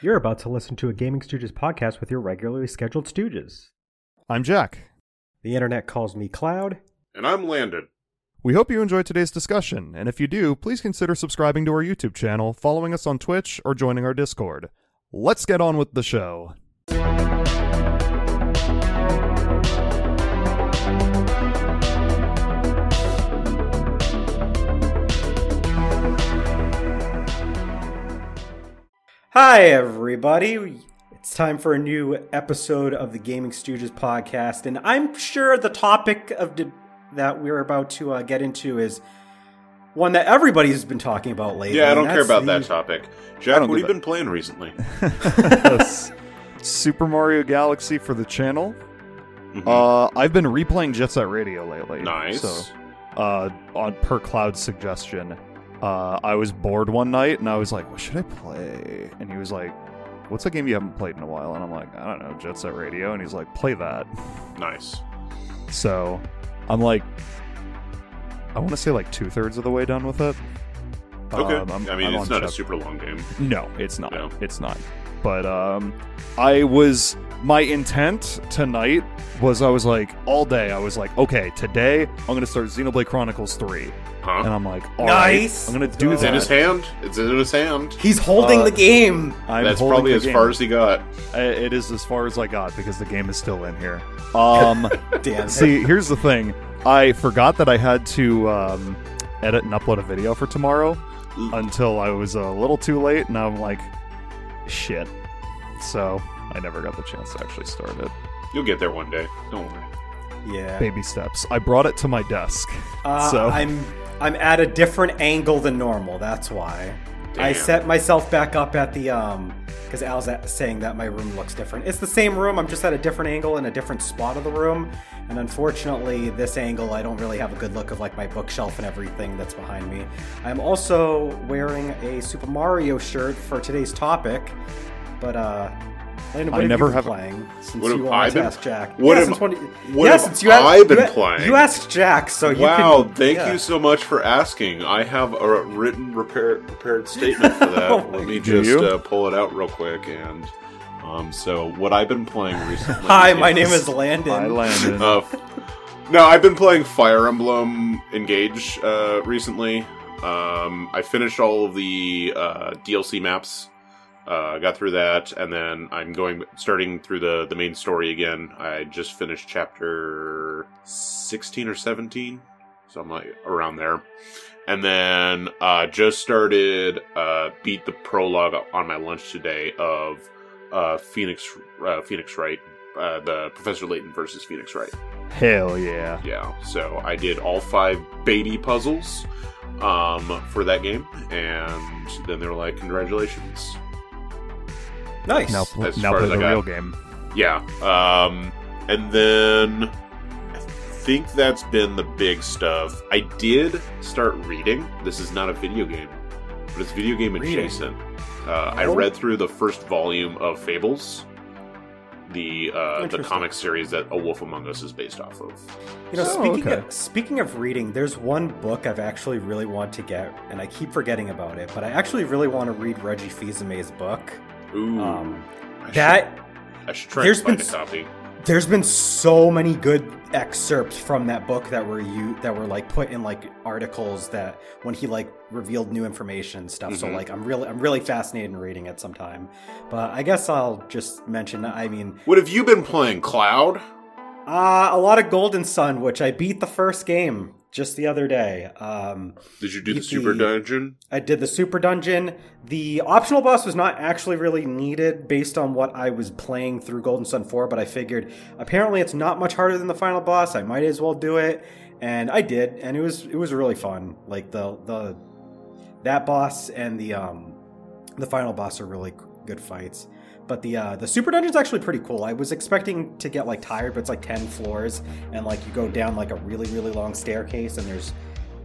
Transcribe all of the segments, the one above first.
You're about to listen to a Gaming Stooges podcast with your regularly scheduled Stooges. I'm Jack. The internet calls me Cloud. And I'm Landon. We hope you enjoyed today's discussion, and if you do, please consider subscribing to our YouTube channel, following us on Twitch, or joining our Discord. Let's get on with the show. Hi, everybody. It's time for a new episode of the Gaming Stooges podcast, and I'm sure the topic of the, that we're about to uh, get into is one that everybody's been talking about lately. Yeah, I don't care about the- that topic. Jack, what have you been playing recently? Super Mario Galaxy for the channel. Mhm. Uh, I've been replaying Jet Set Radio lately. nice. So, uh, on per Cloud's suggestion, uh, I was bored one night and I was like, "What should I play?" And he was like, "What's a game you haven't played in a while?" And I'm like, "I don't know, Jet Set Radio." And he's like, "Play that." nice. So, I'm like, I want to say like two thirds of the way done with it. Okay. Um, I'm- mean, I'm it's not a super long game. No, it's not. No. It's not. But um I was my intent tonight was I was like all day I was like, okay, today I'm gonna start Xenoblade Chronicles 3. Huh? And I'm like, all right, Nice. I'm gonna do it's in his hand. It's in his hand. He's holding Uh, the game. I'm That's probably as game. far as he got. It is as far as I got because the game is still in here. Um Damn. see, here's the thing. I forgot that I had to um edit and upload a video for tomorrow until I was a little too late and I'm like shit. So, I never got the chance to actually start it. You'll get there one day. Don't worry. yeah. baby steps. I brought it to my desk. Uh, so I'm I'm at a different angle than normal. That's why I set myself back up at the um because Al's saying that my room looks different. It's the same room. I'm just at a different angle in a different spot of the room. And unfortunately, this angle I don't really have a good look of like my bookshelf and everything that's behind me. I'm also wearing a Super Mario shirt for today's topic, but uh. Landon, what I have never you been have- playing since What you have wanted been- ask Jack? what yeah, have- since when, what yeah, have since you I asked, been you, playing? You asked Jack, so you wow, can, thank yeah. you so much for asking. I have a written prepared prepared statement for that. Oh Let me just uh, pull it out real quick. And um, so what I've been playing recently. Hi, my name is Landon. Hi, Landon. Uh, no, I've been playing Fire Emblem Engage uh, recently. Um, I finished all of the uh, DLC maps. Uh, got through that, and then I'm going starting through the the main story again. I just finished chapter sixteen or seventeen, so I'm like around there. And then uh, just started uh, beat the prologue on my lunch today of uh, Phoenix uh, Phoenix Wright, uh, the Professor Layton versus Phoenix Wright. Hell yeah. Yeah, so I did all five Beatty puzzles um, for that game, and then they were like, "Congratulations!" Nice. Now, pl- As now far play as I the got. real game. Yeah, um, and then I think that's been the big stuff. I did start reading. This is not a video game, but it's video game Reading. adjacent. Uh, I read through the first volume of Fables, the uh, the comic series that A Wolf Among Us is based off of. You know, Oh, speaking okay. of speaking of reading, there's one book I've actually really want to get, and I keep forgetting about it. But I actually really want to read Reggie Fils-Aimé's book. Ooh, Um, I should- that I should try there's and find been copy. there's been so many good excerpts from that book that were you that were like put in like articles that when he like revealed new information and stuff. So Mhm. like I'm really I'm really fascinated in reading it sometime. But I guess I'll just mention. I mean, What have you been playing, Cloud? uh, a lot of Golden Sun, which I beat the first game just the other day. Um, Did you do the The- super dungeon? I did the super dungeon. The optional boss was not actually really needed based on what I was playing through Golden Sun 4, but I figured apparently it's not much harder than the final boss. I might as well do it. And I did, and it was it was really fun. Like the the that boss and the um the final boss are really good fights. But the uh, the super dungeon's actually pretty cool. I was expecting to get like tired, but it's like ten floors, and like you go down like a really really long staircase, and there's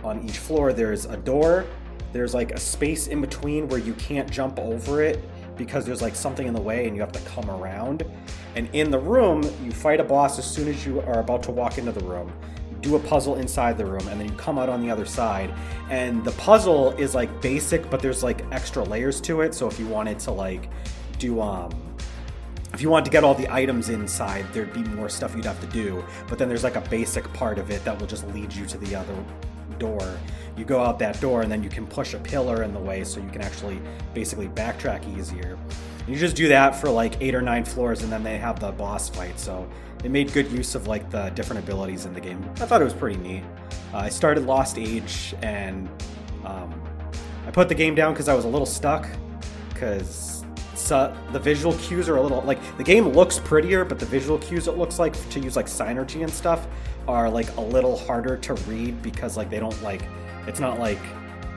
on each floor there's a door. There's like a space in between where you can't jump over it because there's like something in the way, and you have to come around. And in the room, you fight a boss as soon as you are about to walk into the room do a puzzle inside the room and then you come out on the other side and the puzzle is like basic but there's like extra layers to it so if you wanted to like to um if you want to get all the items inside, there'd be more stuff you'd have to do. But then there's like a basic part of it that will just lead you to the other door. You go out that door and then you can push a pillar in the way so you can actually basically backtrack easier. You just do that for like eight or nine floors and then they have the boss fight. So it made good use of like the different abilities in the game. I thought it was pretty neat. Uh, I started Lost Age and um, I put the game down because I was a little stuck because so uh, the visual cues are a little like the game looks prettier, but the visual cues it looks like to use like synergy and stuff are like a little harder to read because like they don't like it's not like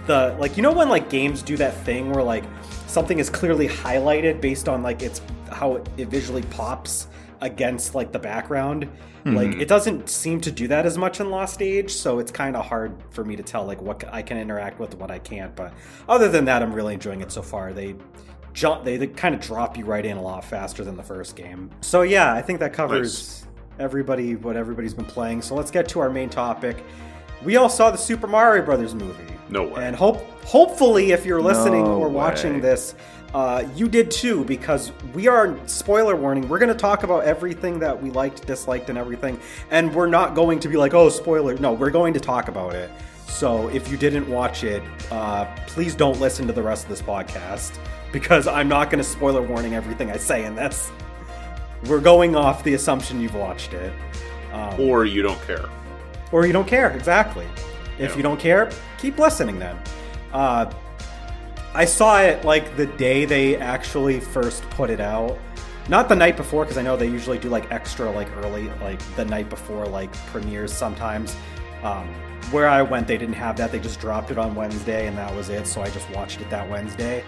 the like you know when like games do that thing where like something is clearly highlighted based on like it's how it visually pops against like the background? Like mm-hmm. it doesn't seem to do that as much in lost age so it's kind of hard for me to tell like what i can interact with what i can't but other than that i'm really enjoying it so far. They jump they, they kind of drop you right in a lot faster than the first game. So yeah i think that covers everybody what everybody's been playing. So let's get to our main topic. We all saw the super mario brothers movie. No way. and hope hopefully if you're listening No or watching way. this uh, you did too because we are spoiler warning we're going to talk about everything that we liked disliked and everything and we're not going to be like oh spoiler no we're going to talk about it. So if you didn't watch it uh, please don't listen to the rest of this podcast because i'm not going to spoiler warning everything i say in this. We're going off the assumption you've watched it. Um, or you don't care. or you don't care exactly. If Yeah. you don't care keep listening then. Uh, i saw it like the day they actually first put it out. Not the night before because i know they usually do like extra like early like the night before like premieres sometimes. Um, where i went they didn't have that. They just dropped it on wednesday and that was it. So i just watched it that wednesday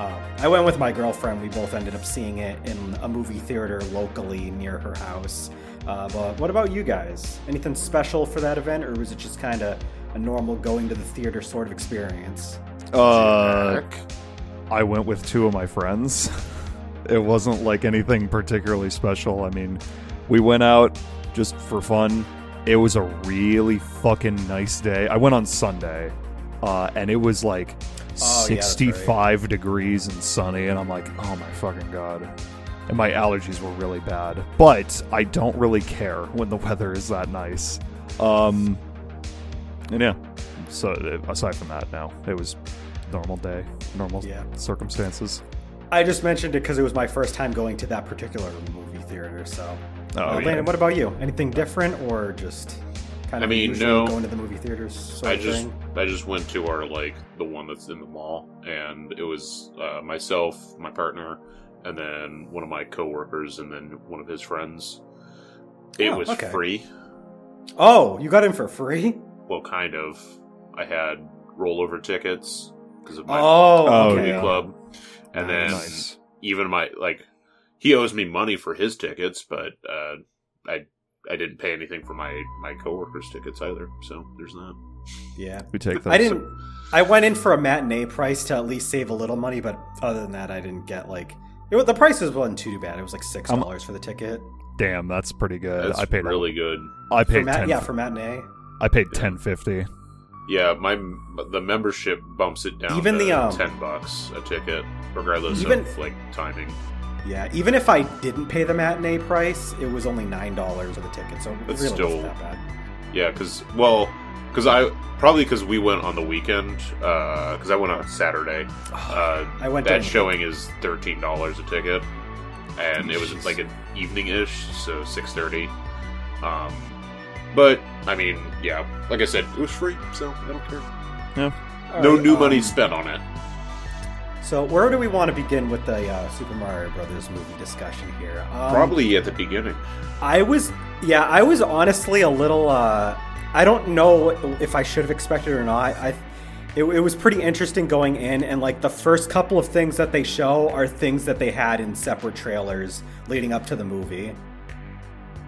uh, I went with my girlfriend. We both ended up seeing it in a movie theater locally near her house. Uh, but what about you guys? Anything special for that event, or was it just kind of a normal going to the theater sort of experience? Uh, I went with two of my friends. It wasn't like anything particularly special. I mean, we went out just for fun. It was a really fucking nice day. I went on Sunday, uh, and it was like Oh, yeah, that's 65 degrees and sunny, and I'm like, oh my fucking god. And my allergies were really bad. But I don't really care when the weather is that nice. Um, and yeah, so uh, aside from that, no, it was normal day, normal Yeah. circumstances. I just mentioned it because it was my first time going to that particular movie theater. So, Oh, uh, yeah. Landon, what about you? Anything different, or just kind I of mean, usual no. going to the movie theaters? Sort I of just thing? I just went to our like the one that's in the mall, and it was uh, myself, my partner, and then one of my coworkers, and then one of his friends. It Oh, was okay. free. Oh, you got in for free? Well, kind of. I had rollover tickets because of my Oh, Oh, okay. movie club, and then nice. even my like he owes me money for his tickets, but uh, I I didn't pay anything for my my coworkers' tickets either. So there's that. Yeah. We take those. I didn't. I went in for a matinee price to at least save a little money, but other than that, I didn't get like it, was- the prices wasn't too bad. It was like six dollars for the ticket. Damn, that's pretty good. That's I paid really good. I For paid mat- ten. yeah, for matinee. I paid ten fifty. Yeah, my the membership bumps it down Even to the, um, ten bucks a ticket, regardless Even- of like timing. Yeah, even if I didn't pay the matinee price, it was only nine dollars for the ticket, so it That's really still- wasn't that bad. Yeah, because well, because I probably because we went on the weekend. Because I went on Saturday. Uh, I went that showing is thirteen dollars a ticket, and it was Jeez. like an evening ish, so six thirty. Um, but I mean, yeah, like I said, it was free, so I don't care. Yeah. no Alright, new um, money spent on it. So where do we want to begin with the uh, Super Mario Brothers movie discussion here? Um, Probably at the beginning. I was, yeah, I was honestly a little. Uh, I don't know if I should have expected it or not. I, it, it was pretty interesting going in, and like the first couple of things that they show are things that they had in separate trailers leading up to the movie.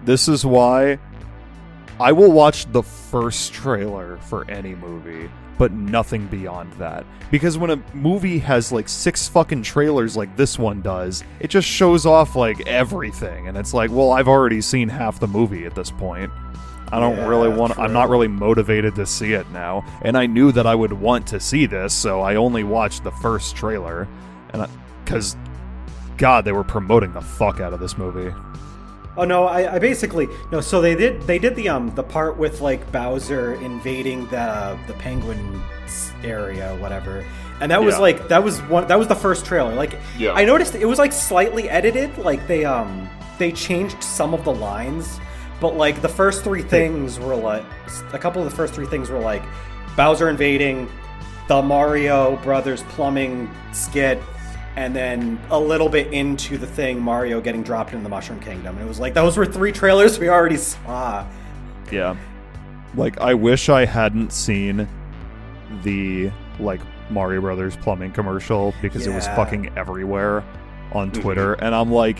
This is why I will watch the first trailer for any movie, but nothing beyond that. Because when a movie has like six fucking trailers like this one does, it just shows off like everything. And it's like, well, I've already seen half the movie at this point. I don't Yeah, really want I'm not really motivated to see it now. And I knew that I would want to see this, so I only watched the first trailer. And cuz God, they were promoting the fuck out of this movie. Oh no, I, I basically no. So they did they did the um the part with like Bowser invading the the penguin area, whatever, and that was Yeah. like that was one that was the first trailer. Like Yeah. I noticed it was like slightly edited. Like they um they changed some of the lines, but like the first three things were like a couple of the first three things were like Bowser invading, the Mario Brothers plumbing skit, and then a little bit into the thing, Mario getting dropped in the Mushroom Kingdom. It was like those were three trailers we already saw. Yeah. Like I wish I hadn't seen the like Mario Brothers plumbing commercial because it was fucking everywhere on mm-hmm. Twitter and I'm like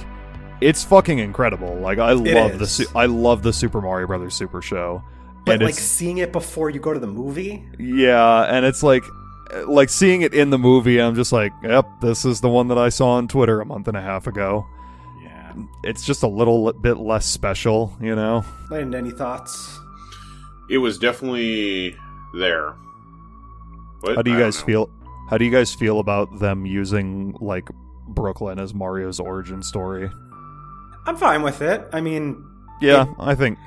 it's fucking incredible. Like I It love the is. su- I love the Super Mario Brothers Super Show. But and like seeing it before you go to the movie, yeah, and it's like like seeing it in the movie I'm just like, yep, this is the one that I saw on Twitter a month and a half ago. yeah. It's just a little bit less special, you know. And any thoughts? It was definitely there. What? How do you I guys feel? How do you guys feel about them using like Brooklyn as Mario's origin story? I'm fine with it. I mean, Yeah, I think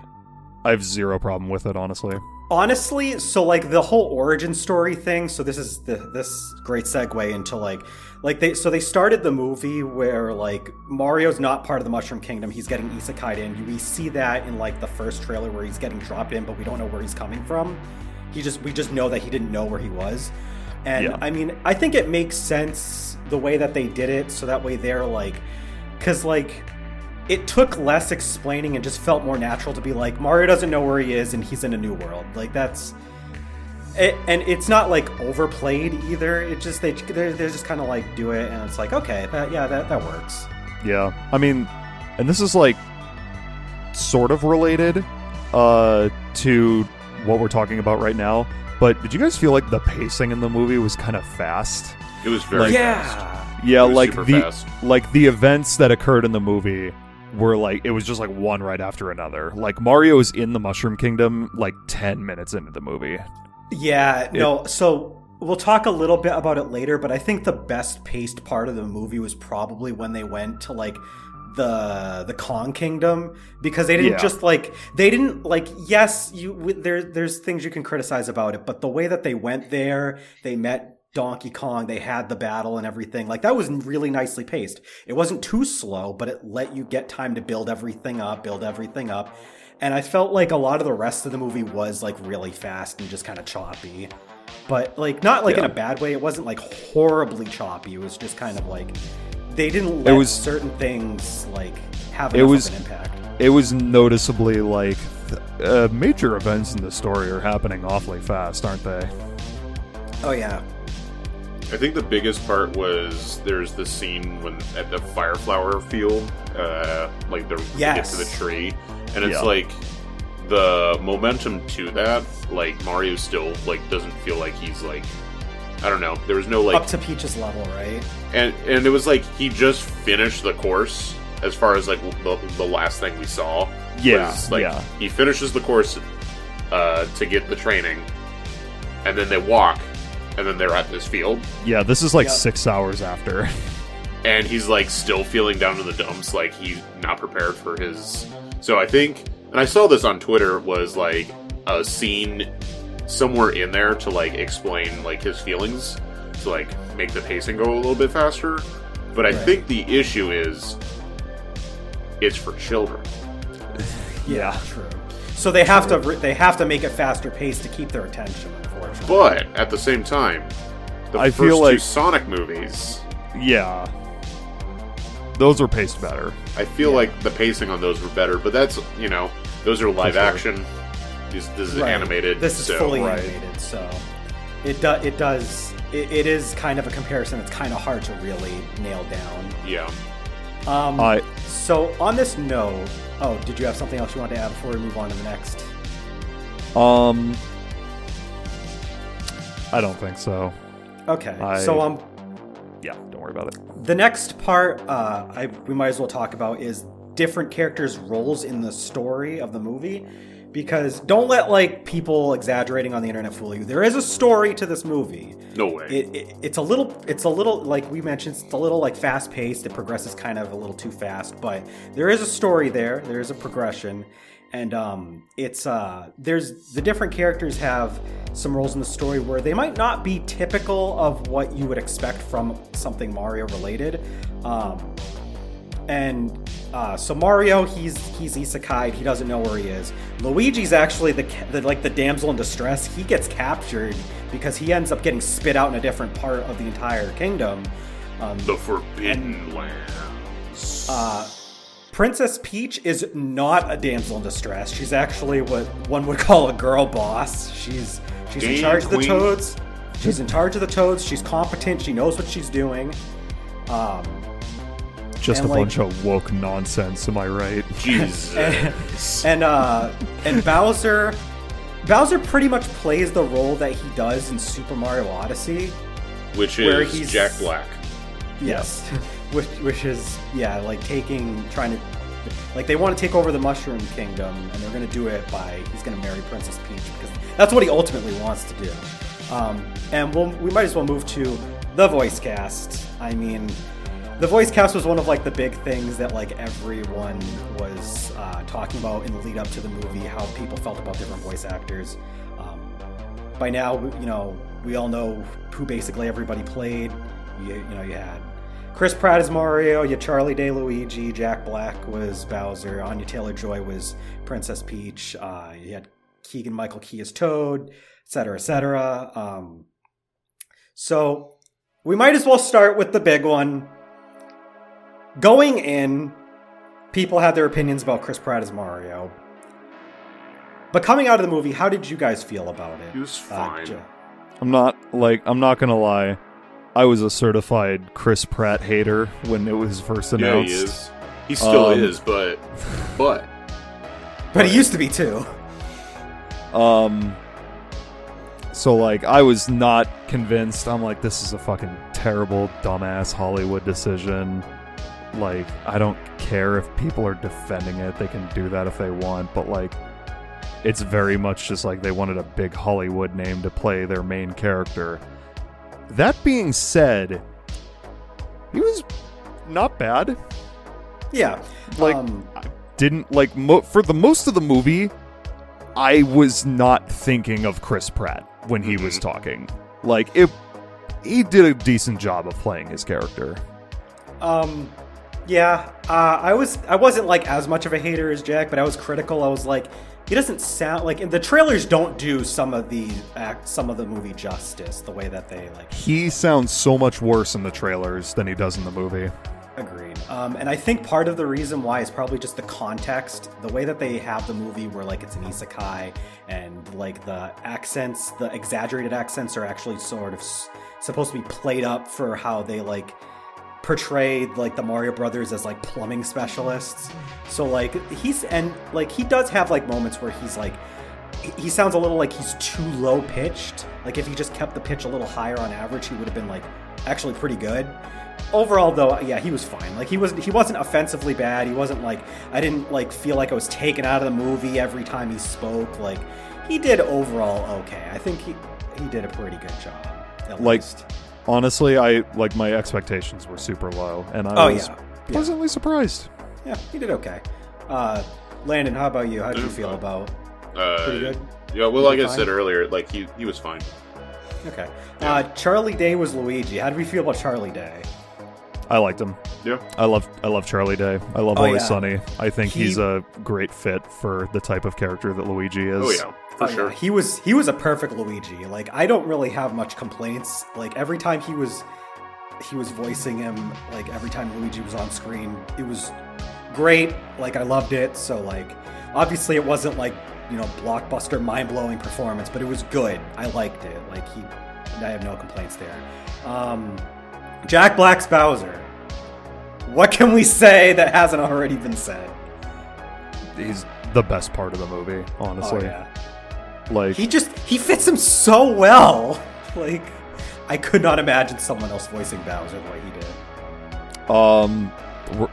I have zero problem with it, honestly. Honestly so like the whole origin story thing so this is the this great segue into like like they so they started the movie where like mario's not part of the mushroom kingdom. He's getting isekai in. We see that in like the first trailer where he's getting dropped in but we don't know where he's coming from. He just we just know that he didn't know where he was. And Yeah. i mean i think it makes sense the way that they did it so that way they're like because like it took less explaining and just felt more natural to be like Mario doesn't know where he is and he's in a new world. Like that's it, and it's not like overplayed either. It just they they're, they're just kind of like do it and it's like okay that yeah that that works. Yeah, I mean, and this is like sort of related uh, to what we're talking about right now. But did you guys feel like the pacing in the movie was kind of fast? It was very yeah. fast. Yeah, It like the fast. like the events that occurred in the movie were like it was just like one right after another. Like Mario is in the Mushroom Kingdom like ten minutes into the movie. Yeah, no. So we'll talk a little bit about it later, but I think the best paced part of the movie was probably when they went to like the the Kong Kingdom because they didn't Yeah. just like they didn't like yes you there there's things you can criticize about it, but the way that they went there, they met Donkey Kong, they had the battle and everything. Like that was really nicely paced. It wasn't too slow, but it let you get time to build everything up, build everything up. And I felt like a lot of the rest of the movie was like really fast and just kind of choppy. But like not like in a bad way. It wasn't like horribly choppy. It was just kind of like they didn't let was- certain things like have It was- an impact. It was noticeably like uh, major events in the story are happening awfully fast, aren't they? Oh yeah. I think the biggest part was there's the scene when at the Fireflower field, uh, like the Yes. get to the tree, and it's Yeah. like the momentum to that. Like Mario still like doesn't feel like he's like I don't know. There was no like Up to Peach's level, right? and and it was like he just finished the course as far as like the, the last thing we saw. Yeah, was, like yeah. he finishes the course uh, to get the training, and then they walk, and then they're at this field, Yeah, this is like Yeah. six hours after. and he's like still feeling down to the dumps, like he's not prepared for his. So I think, and I saw this on Twitter, was like a scene somewhere in there to like explain like his feelings to like make the pacing go a little bit faster. But I Right. think the issue is it's for children. Yeah. True. So they have to they have to make it faster paced to keep their attention. Unfortunately. But at the same time, the I first feel two like- Sonic movies, Yeah. Those were paced better. I feel Yeah. like the pacing on those were better. But that's you know those are live sure. action. This, this is Right. animated. This is so- fully Right. animated, so it do, it does it, it is kind of a comparison. that's kind of hard to really nail down. Yeah. Um, I so on this note, oh, did you have something else you wanted to add before we move on to the next? um I don't think so. Okay, I- so um, Yeah, don't worry about it. the next part uh, I we might as well talk about is different characters' roles in the story of the movie, because don't let like people exaggerating on the internet fool you. There is a story to this movie. No way. It, it, it's a little it's a little like we mentioned it's a little like fast paced it progresses kind of a little too fast but there is a story there there is a progression and um it's uh there's the different characters have some roles in the story where they might not be typical of what you would expect from something mario related um and uh, so Mario, he's he's isekai. He doesn't know where he is. Luigi's actually the, the like the damsel in distress. He gets captured because he ends up getting spit out in a different part of the entire kingdom. Um, the Forbidden Lands. uh, Princess Peach is not a damsel in distress. She's actually what one would call a girl boss. She's she's in Game charge of the toads. She's in charge of the toads. She's competent. She knows what she's doing. Um, Just a like- bunch of woke nonsense, am I right? Jesus. and uh and Bowser Bowser pretty much plays the role that he does in Super Mario Odyssey. Which where is he's- Jack Black. Yes. Which which is yeah, like taking trying to like they want to take over the Mushroom Kingdom and they're going to do it by he's going to marry Princess Peach because that's what he ultimately wants to do. Um, and we'll, we might as well move to the voice cast. I mean, the voice cast was one of like the big things that like everyone was uh, talking about in the lead up to the movie, how people felt about different voice actors. Um, by now, you know, we all know who basically everybody played. You, you know, you had Chris Pratt is Mario, you had Charlie Day Luigi, Jack Black was Bowser, Anya Taylor Joy was Princess Peach, uh, you had Keegan Michael Key as Toad, etc., etc. Um, so we might as well start with the big one. Going in, people had their opinions about Chris Pratt as Mario. But coming out of the movie, how did you guys feel about it? He was Uh, fine. Jo- I'm not like I'm not gonna lie. I was a certified Chris Pratt hater when it was first announced. yeah, announced. he is. He still Um, is, but but but he used to be too. Um so like I was not convinced. I'm like this is a fucking terrible dumbass Hollywood decision. Like I don't care if people are defending it. They can do that if they want, but like it's very much just like they wanted a big Hollywood name to play their main character. That being said, he was not bad. Yeah. Like um, didn't like mo- for the most of the movie i was not thinking of chris pratt when he was Mhm. talking like it he did a decent job of playing his character Um, yeah, uh, I was I wasn't like as much of a hater as Jack, but I was critical. I was like, he doesn't sound like the trailers don't do some of the act some of the movie justice the way that they like he sounds so much worse in the trailers than he does in the movie agreed. Um, and I think part of the reason why is probably just the context, the way that they have the movie where like it's an isekai and like the accents, the exaggerated accents are actually sort of s- supposed to be played up for how they like portrayed like the Mario brothers as like plumbing specialists. So like he's and like he does have like moments where he's like he- sounds a little like he's too low pitched. Like if he just kept the pitch a little higher on average, he would have been like actually pretty good. Overall though, uh, yeah, he was fine. Like he wasn't he wasn't offensively bad. He wasn't like I didn't like feel like I was taken out of the movie every time he spoke. Like he did overall okay. I think he he did a pretty good job. At Like, least. Honestly i like my expectations were super low and i Oh was yeah. yeah. pleasantly surprised Yeah, he did okay. Uh Landon, how about you? How did you feel about pretty uh, good? yeah. Well, like I Fine. said earlier, like he he was fine. Okay. Uh Charlie Day was Luigi. How did we feel about Charlie Day? i liked him Yeah. i love i love charlie day i love Oh, always yeah. sunny i think He- he's a great fit for the type of character that luigi is Oh yeah, for Oh, sure. yeah. He was he was a perfect Luigi. Like I don't really have much complaints. Like every time he was he was voicing him, like every time Luigi was on screen, it was great. Like I loved it. So like obviously it wasn't like, you know, blockbuster mind-blowing performance, but it was good. I liked it. Like he I have no complaints there. Um Jack Black's Bowser. What can we say that hasn't already been said? he's the best part of the movie Oh honestly yeah. Like He just he fits him so well. Like I could not imagine someone else voicing Bowser the way he did. Um,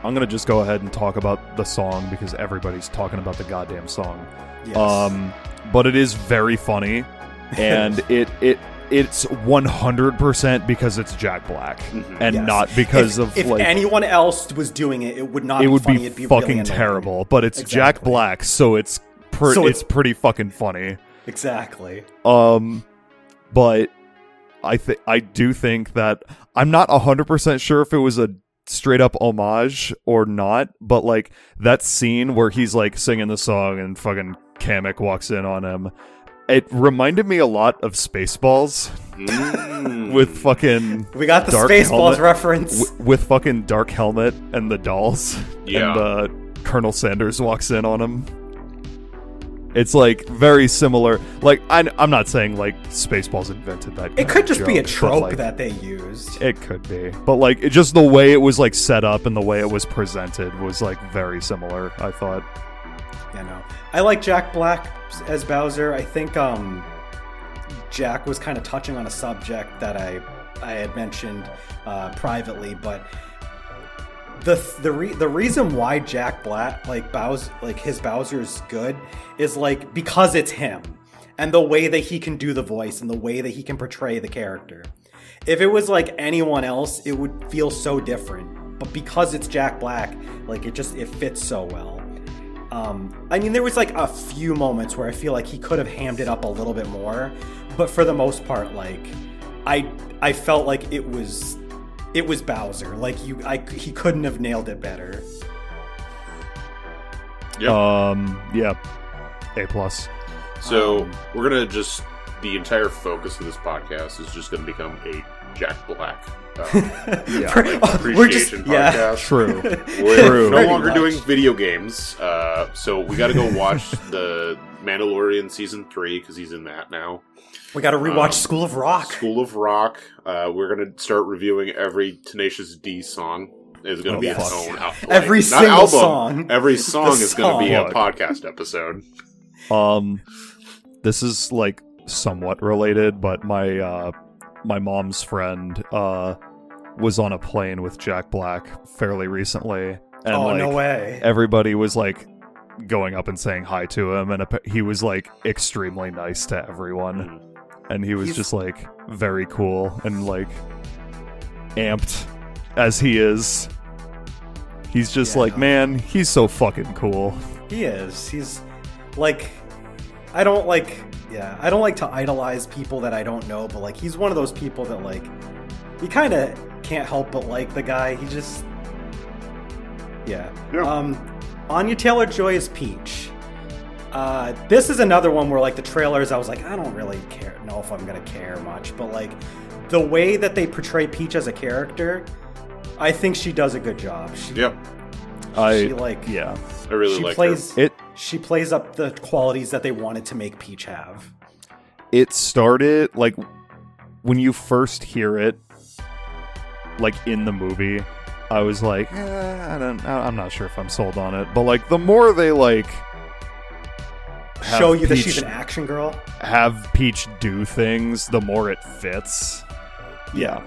I'm gonna just go ahead and talk about the song because everybody's talking about the goddamn song. Yes. Um, but it is very funny, and it it it's 100% because it's Jack Black Mhm. and Yes. not because if, of if like anyone else was doing it, it would not. it be would funny. be It'd be fucking really terrible. But it's Jack Black, so it's pre- So it's, it's- pretty fucking funny. Exactly. Um, but I think I do think that I'm not hundred percent sure if it was a straight up homage or not. But like that scene where he's like singing the song and fucking Kamek walks in on him. It reminded me a lot of Spaceballs Mm. with fucking We got the Spaceballs helmet. reference. w- with fucking Dark Helmet and the dolls. Yeah. And uh, Colonel Sandurz walks in on him. It's like very similar. Like I, I'm not saying like Spaceballs invented that. it could just be a trope like, that they used. It could be, but like it just the way it was like set up and the way it was presented was like very similar. I thought. You know, I like Jack Black as Bowser. I think um, Jack was kind of touching on a subject that I I had mentioned uh, privately, but the the re- the reason why Jack Black like Bowser like his Bowser is good is like because it's him and the way that he can do the voice and the way that he can portray the character. If it was like anyone else, it would feel so different. But because it's Jack Black, like it just it fits so well. Um, I mean, there was like a few moments where I feel like he could have hammed it up a little bit more, but for the most part, like I I felt like it was it was Bowser. Like you, I he couldn't have nailed it better. Yep. Um. Yeah. A plus. So Um, we're gonna just the entire focus of this podcast is just gonna become a Jack Black. Uh, For- we're just appreciation yeah. podcast. True. We're True. no longer much. doing video games, uh, so we got to go watch the Mandalorian season three because he's in that now. We got to rewatch Um, School of Rock. School of Rock. Uh, we're gonna start reviewing every Tenacious D song. Is going to Oh, be yes. its own out- Every like, single album. song. Every song The is going to be a podcast episode. Um, this is like somewhat related, but my uh, my mom's friend uh was on a plane with Jack Black fairly recently, and oh like no way! everybody was like going up and saying hi to him, and he was like extremely nice to everyone, and he was He's- just like very cool and like amped as he is. He's just Yeah, like, no. man, he's so fucking cool. He is. He's like, I don't like. Yeah, I don't like to idolize people that I don't know, but like, he's one of those people that like, you kind of can't help but like the guy. He just, yeah. Yeah. Um, Anya Taylor Joy is Peach. Uh, this is another one where like the trailers, I was like, I don't really care, know if I'm gonna care much, but like, the way that they portray Peach as a character, I think she does a good job. She, Yep, I she like, yeah. I really she like plays It she plays up the qualities that they wanted to make Peach have. it started like when you first hear it like in the movie i was like eh, i don't I- i'm not sure if i'm sold on it but like the more they like have Show you that she's an action girl. have peach do things the more it fits yeah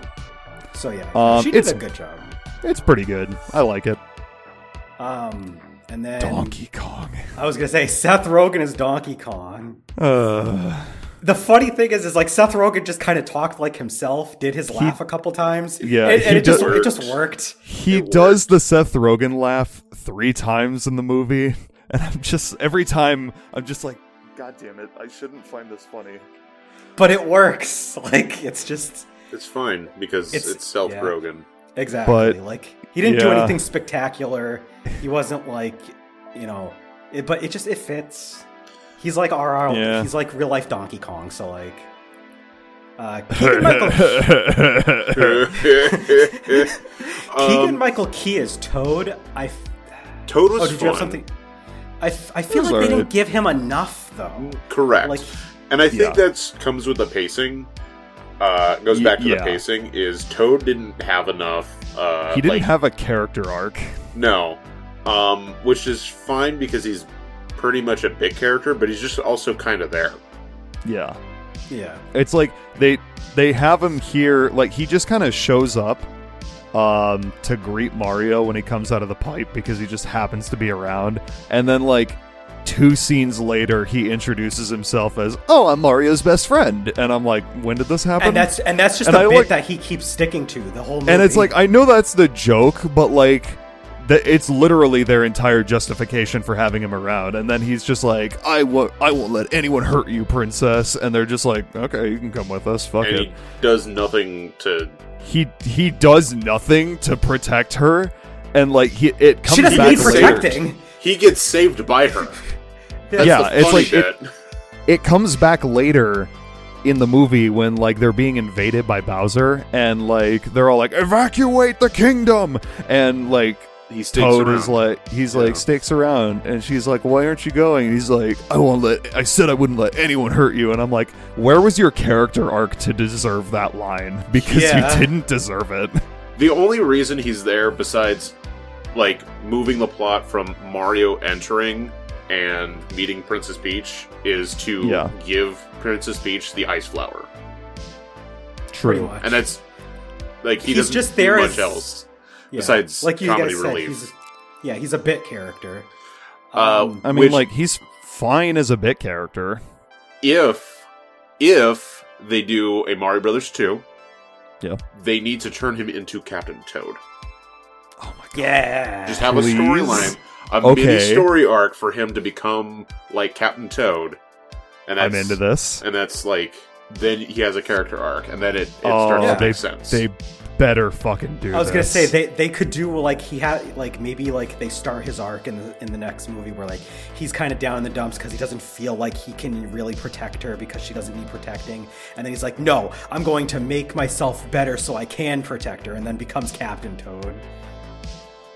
So yeah, Um, she did a good job. it's pretty good i like it Um, and then donkey kong I was gonna say Seth Rogen is Donkey Kong. uh The funny thing is, is like Seth Rogen just kind of talked like himself, did his laugh a couple times. Yeah, and, and it just it just worked. he It does the seth rogen laugh three times in the movie and i'm just every time i'm just like god damn it i shouldn't find this funny But it works. Like it's just It's fine because It's- it's, Seth yeah. Rogen. exactly But- like he didn't do anything spectacular. He wasn't like you know, it, but it just it fits. He's like RR. Yeah. He's like real life Donkey Kong. So like, uh, Keegan Michael Keegan um, Michael Key is Toad. I. f- Toad was Oh, did you have fun. something? I, f- I feel was like they didn't give him enough though. Correct. Like and I think Yeah. that's comes with the pacing. Uh, goes back to yeah. the pacing. Is Toad didn't have enough. Uh, he didn't like- have a character arc. no, um, which is fine because he's pretty much a big character, but he's just also kind of there. Yeah. yeah, It's like they they have him here like he just kind of shows up um, to greet Mario when he comes out of the pipe because he just happens to be around. And then, like, two scenes later, he introduces himself as, "Oh, I'm Mario's best friend," and I'm like, "When did this happen?" And that's and that's just And a I bit like- that he keeps sticking to the whole movie. and it's like I know that's the joke, but like. That it's literally their entire justification for having him around, and then he's just like, "I won't, I won't let anyone hurt you, princess." And they're just like, "Okay, you can come with us. Fuck and it." he does nothing to. he he does nothing to protect her and like he it comes she doesn't back need saved. later. protecting. He gets saved by her. That's Yeah, the it's funny like it- it comes back later in the movie when like they're being invaded by Bowser and like they're all like evacuate the kingdom and like he sticks Toad around. is like he's Yeah. like sticks around and she's like why aren't you going and he's like I won't let I said I wouldn't let anyone hurt you and I'm like where was your character arc to deserve that line because Yeah. you didn't deserve it The only reason he's there, besides like moving the plot from Mario entering and meeting Princess Peach, is to Yeah. give Princess Peach the ice flower, Pretty true and that's like he He's doesn't just do there much as- else. Yeah. besides like you comedy guys said, relief. he's yeah, he's a bit character. Uh, Um, I mean Which- like he's fine as a bit character If if they do a Mario Brothers two, Yeah. they need to turn him into Captain Toad. oh my god yeah, Just have Please? a storyline, a Okay. mini story arc for him to become like Captain Toad, and that's, I'm into this. and that's like then he has a character arc, and then it, it Oh, starts to they, make sense. they better fucking do I was gonna say they, they could do like he had like maybe like they start his arc in the in the next movie where like he's kind of down in the dumps because he doesn't feel like he can really protect her because she doesn't need protecting and then he's like no I'm going to make myself better so I can protect her and then becomes Captain Toad.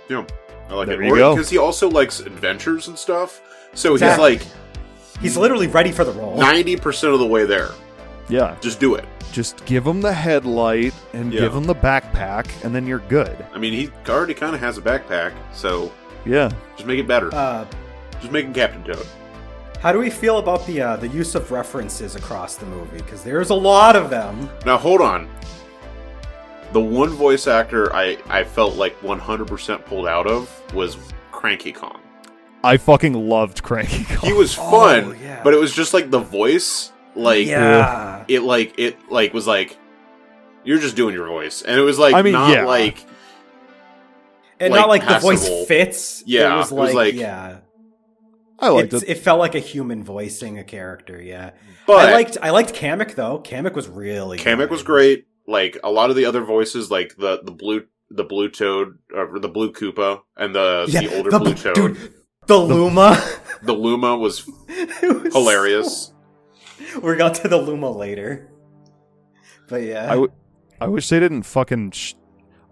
yeah, I like There it. you go. Because he also likes adventures and stuff, so Exactly. he's like He's literally ready for the role. ninety percent of the way there. Yeah, Just do it. just give him the headlight and Yeah. give him the backpack, and then you're good. I mean, he already kind of has a backpack, so Yeah, just make it better. Uh, just make him Captain Toad. how do we feel about the uh, the use of references across the movie? Because there's a lot of them. Now hold on. The one voice actor I, I felt like 100% pulled out of was Cranky Kong. I fucking loved Cranky Kong. He was Oh, fun, yeah. but it was just like the voice, like yeah. It, like it, like was like you're just doing your voice, and it was like I mean, not yeah. like and like, not like the voice fits. Yeah, it was it was like, like- yeah, I liked It's- it. it felt like a human voicing a character. Yeah, But I liked I liked Kamek though. Kamek was really Kamek good. was great. Like a lot of the other voices, like the the blue the blue toad or the blue Koopa and the Yeah, the older the- blue toad. dude, the Luma. The Luma was was hilarious. so- we got to the Luma later, but yeah, I, w- I wish they didn't fucking. Sh-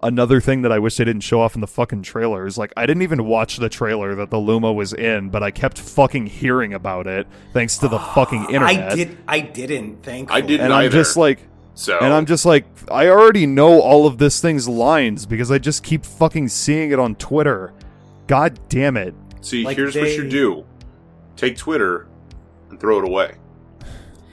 Another thing that I wish they didn't show off in the fucking trailer is like I didn't even watch the trailer that the Luma was in, but I kept fucking hearing about it thanks to the fucking internet. I did. I didn't. Thankfully. I didn't and I'm either. just like, So and I'm just like, I already know all of this thing's lines because I just keep fucking seeing it on Twitter. God damn it! see. like here's what you do: take Twitter and throw it away.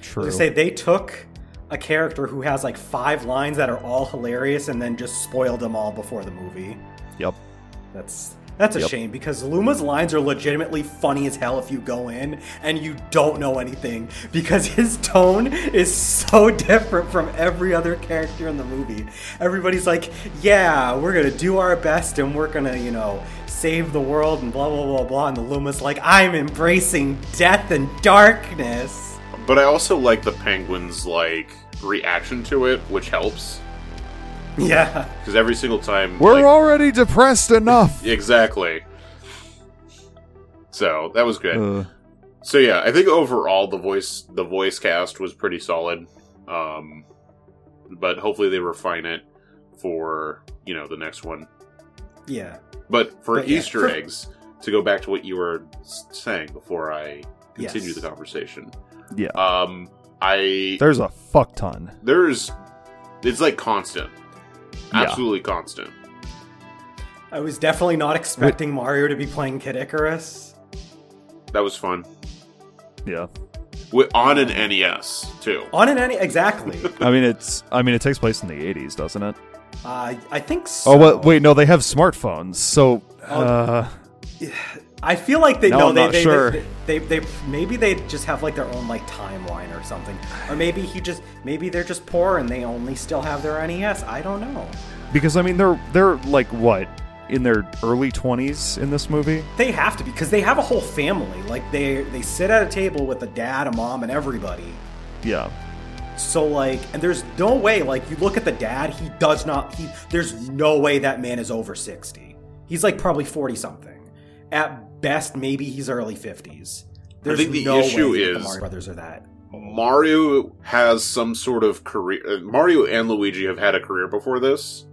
True. gonna say they took a character who has like five lines that are all hilarious and then just spoiled them all before the movie. yep. That's that's a Yep. shame because Luma's lines are legitimately funny as hell if you go in and you don't know anything because his tone is so different from every other character in the movie. Everybody's like, "Yeah, we're going to do our best and we're going to, you know, save the world and blah blah blah blah." And the Luma's like, "I'm embracing death and darkness." But I also like the penguin's like reaction to it, which helps Yeah. because every single time We're like- already depressed enough. exactly. So that was good. Uh, So yeah, I think overall the voice the voice cast was pretty solid. Um, but hopefully they refine it for you know the next one. Yeah. But for But yeah, Easter for- eggs, to go back to what you were saying before I continue Yes. the conversation, yeah. um, I There's a fuck ton. there's it's like constant, Yeah. absolutely constant. I was definitely not expecting Mario to be playing Kid Icarus. That was fun Yeah. Wi- on an NES too. On an NES, exactly. I mean, it's. I mean, it takes place in the '80s, doesn't it? Uh, I think so. Oh, well, wait, no, they have smartphones. So, Oh, uh, I feel like they No, no, I'm they, they, sure. they, they they maybe they just have like their own like timeline or something, or maybe he just maybe they're just poor and they only still have their NES. I don't know. because I mean, they're they're like what in their early twenties in this movie. They have to because they have a whole family. Like they they sit at a table with a dad, a mom, and everybody. Yeah, So like, and there's no way. Like you look at the dad, he does not. He there's no way that man is over sixty. He's like probably forty something. At best, maybe he's early fifties. There's think the no issue way that the Mario brothers are that. Mario has some sort of career. uh, Mario and Luigi have had a career before this,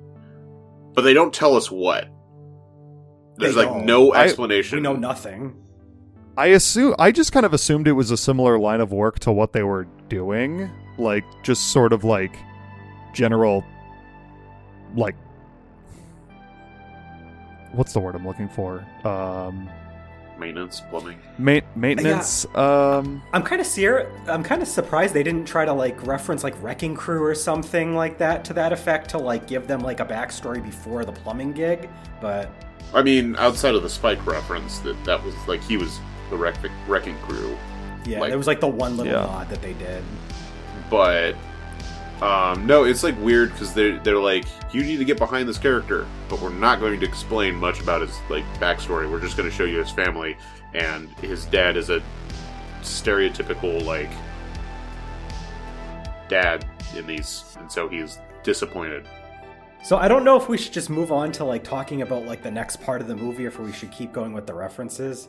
but they don't tell us what. There's They like don't. no I- explanation. We know nothing. I assume I just kind of assumed it was a similar line of work to what they were doing, like just sort of like general, like what's the word I'm looking for? Um, Maintenance, plumbing. ma- maintenance. Um, I'm kind of ser- I'm kind of surprised they didn't try to like reference like Wrecking Crew or something like that to that effect to like give them like a backstory before the plumbing gig. But I mean, outside of the Spike reference, that that was like he was the wreck- wrecking crew, yeah, Like- there was like the one little Yeah. nod that they did. but um, no, it's like weird because they're they're like you need to get behind this character, but we're not going to explain much about his like backstory. We're just going to show you his family, and his dad is a stereotypical like dad in these, and so he's disappointed. So I don't know if we should just move on to like talking about like the next part of the movie, or if we should keep going with the references.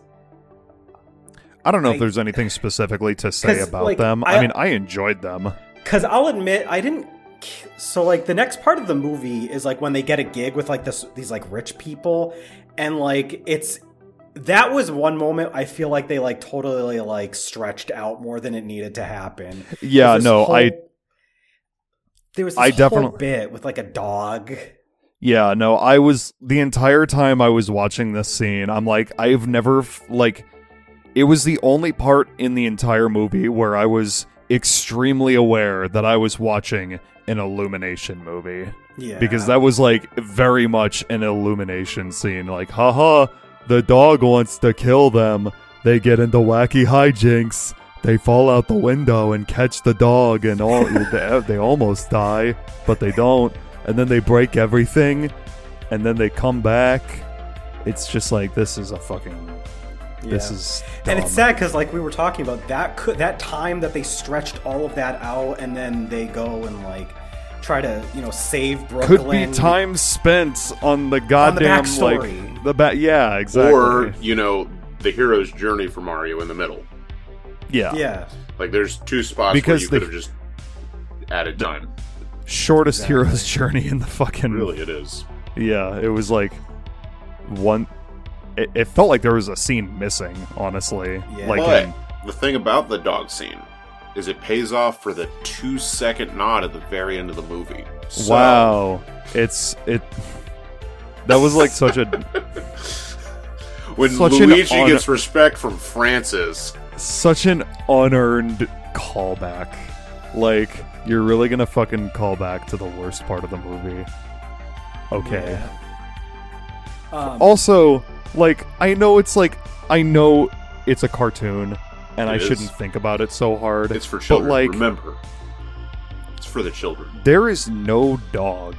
I don't know I- if there's anything specifically to say about like, them. I, I- mean, I enjoyed them. Because I'll admit, I didn't. So like the next part of the movie is like when they get a gig with like this these like rich people, and like it's that was one moment I feel like they like totally like stretched out more than it needed to happen. Yeah, no, whole- I there was this I definitely- bit with like a dog. Yeah, no, I was the entire time I was watching this scene, I'm like, I've never like it was the only part in the entire movie where I was extremely aware that I was watching an illumination movie. Yeah, because that was like very much an illumination scene. Like haha the dog wants to kill them. They get into wacky hijinks. They fall out the window and catch the dog and all they, they almost die but they don't. And then they break everything and then they come back. It's just like this is a fucking this Yeah. is And it's sad because, like we were talking about, that could that time that they stretched all of that out, and then they go and like try to you know save Brooklyn. could be time spent on the goddamn backstory. like the back yeah exactly Or you know, the hero's journey for Mario in the middle. yeah Yeah, Like there's two spots Because where you they- could have just added time. shortest Exactly. hero's journey in the fucking Really, it is. yeah it was like one it, it felt like there was a scene missing honestly Yeah. like But in- the thing about the dog scene is it pays off for the two second nod at the very end of the movie. So, wow it's it that was like such a When Such an Luigi honor- gets respect from Francis, such an unearned callback like you're really gonna fucking call back to the worst part of the movie okay Yeah. Um, also like i know it's like i know it's a cartoon and It i is. shouldn't think about it so hard it's for children. but like Remember, it's for the children. there is no dog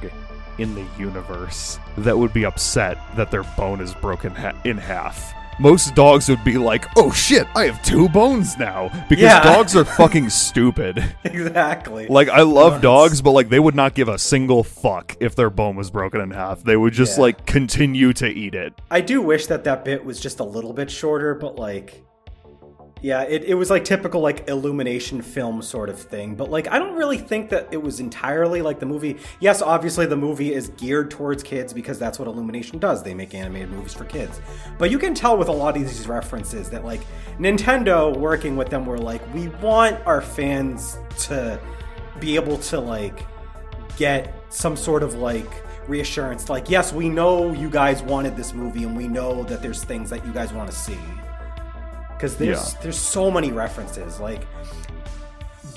in the universe that would be upset that their bone is broken ha- in half most dogs would be like oh shit i have two bones now because Yeah. dogs are fucking stupid exactly. like i love dogs but like they would not give a single fuck if their bone was broken in half they would just Yeah. like continue to eat it I do wish that that bit was just a little bit shorter, but like, yeah, it, it was like typical like illumination film sort of thing. But like, I don't really think that it was entirely like the movie. Yes, obviously the movie is geared towards kids because that's what Illumination does. They make animated movies for kids. But you can tell with a lot of these references that like Nintendo working with them were like, we want our fans to be able to like get some sort of like reassurance like yes we know you guys wanted this movie and we know that there's things that you guys want to see because there's Yeah. there's so many references like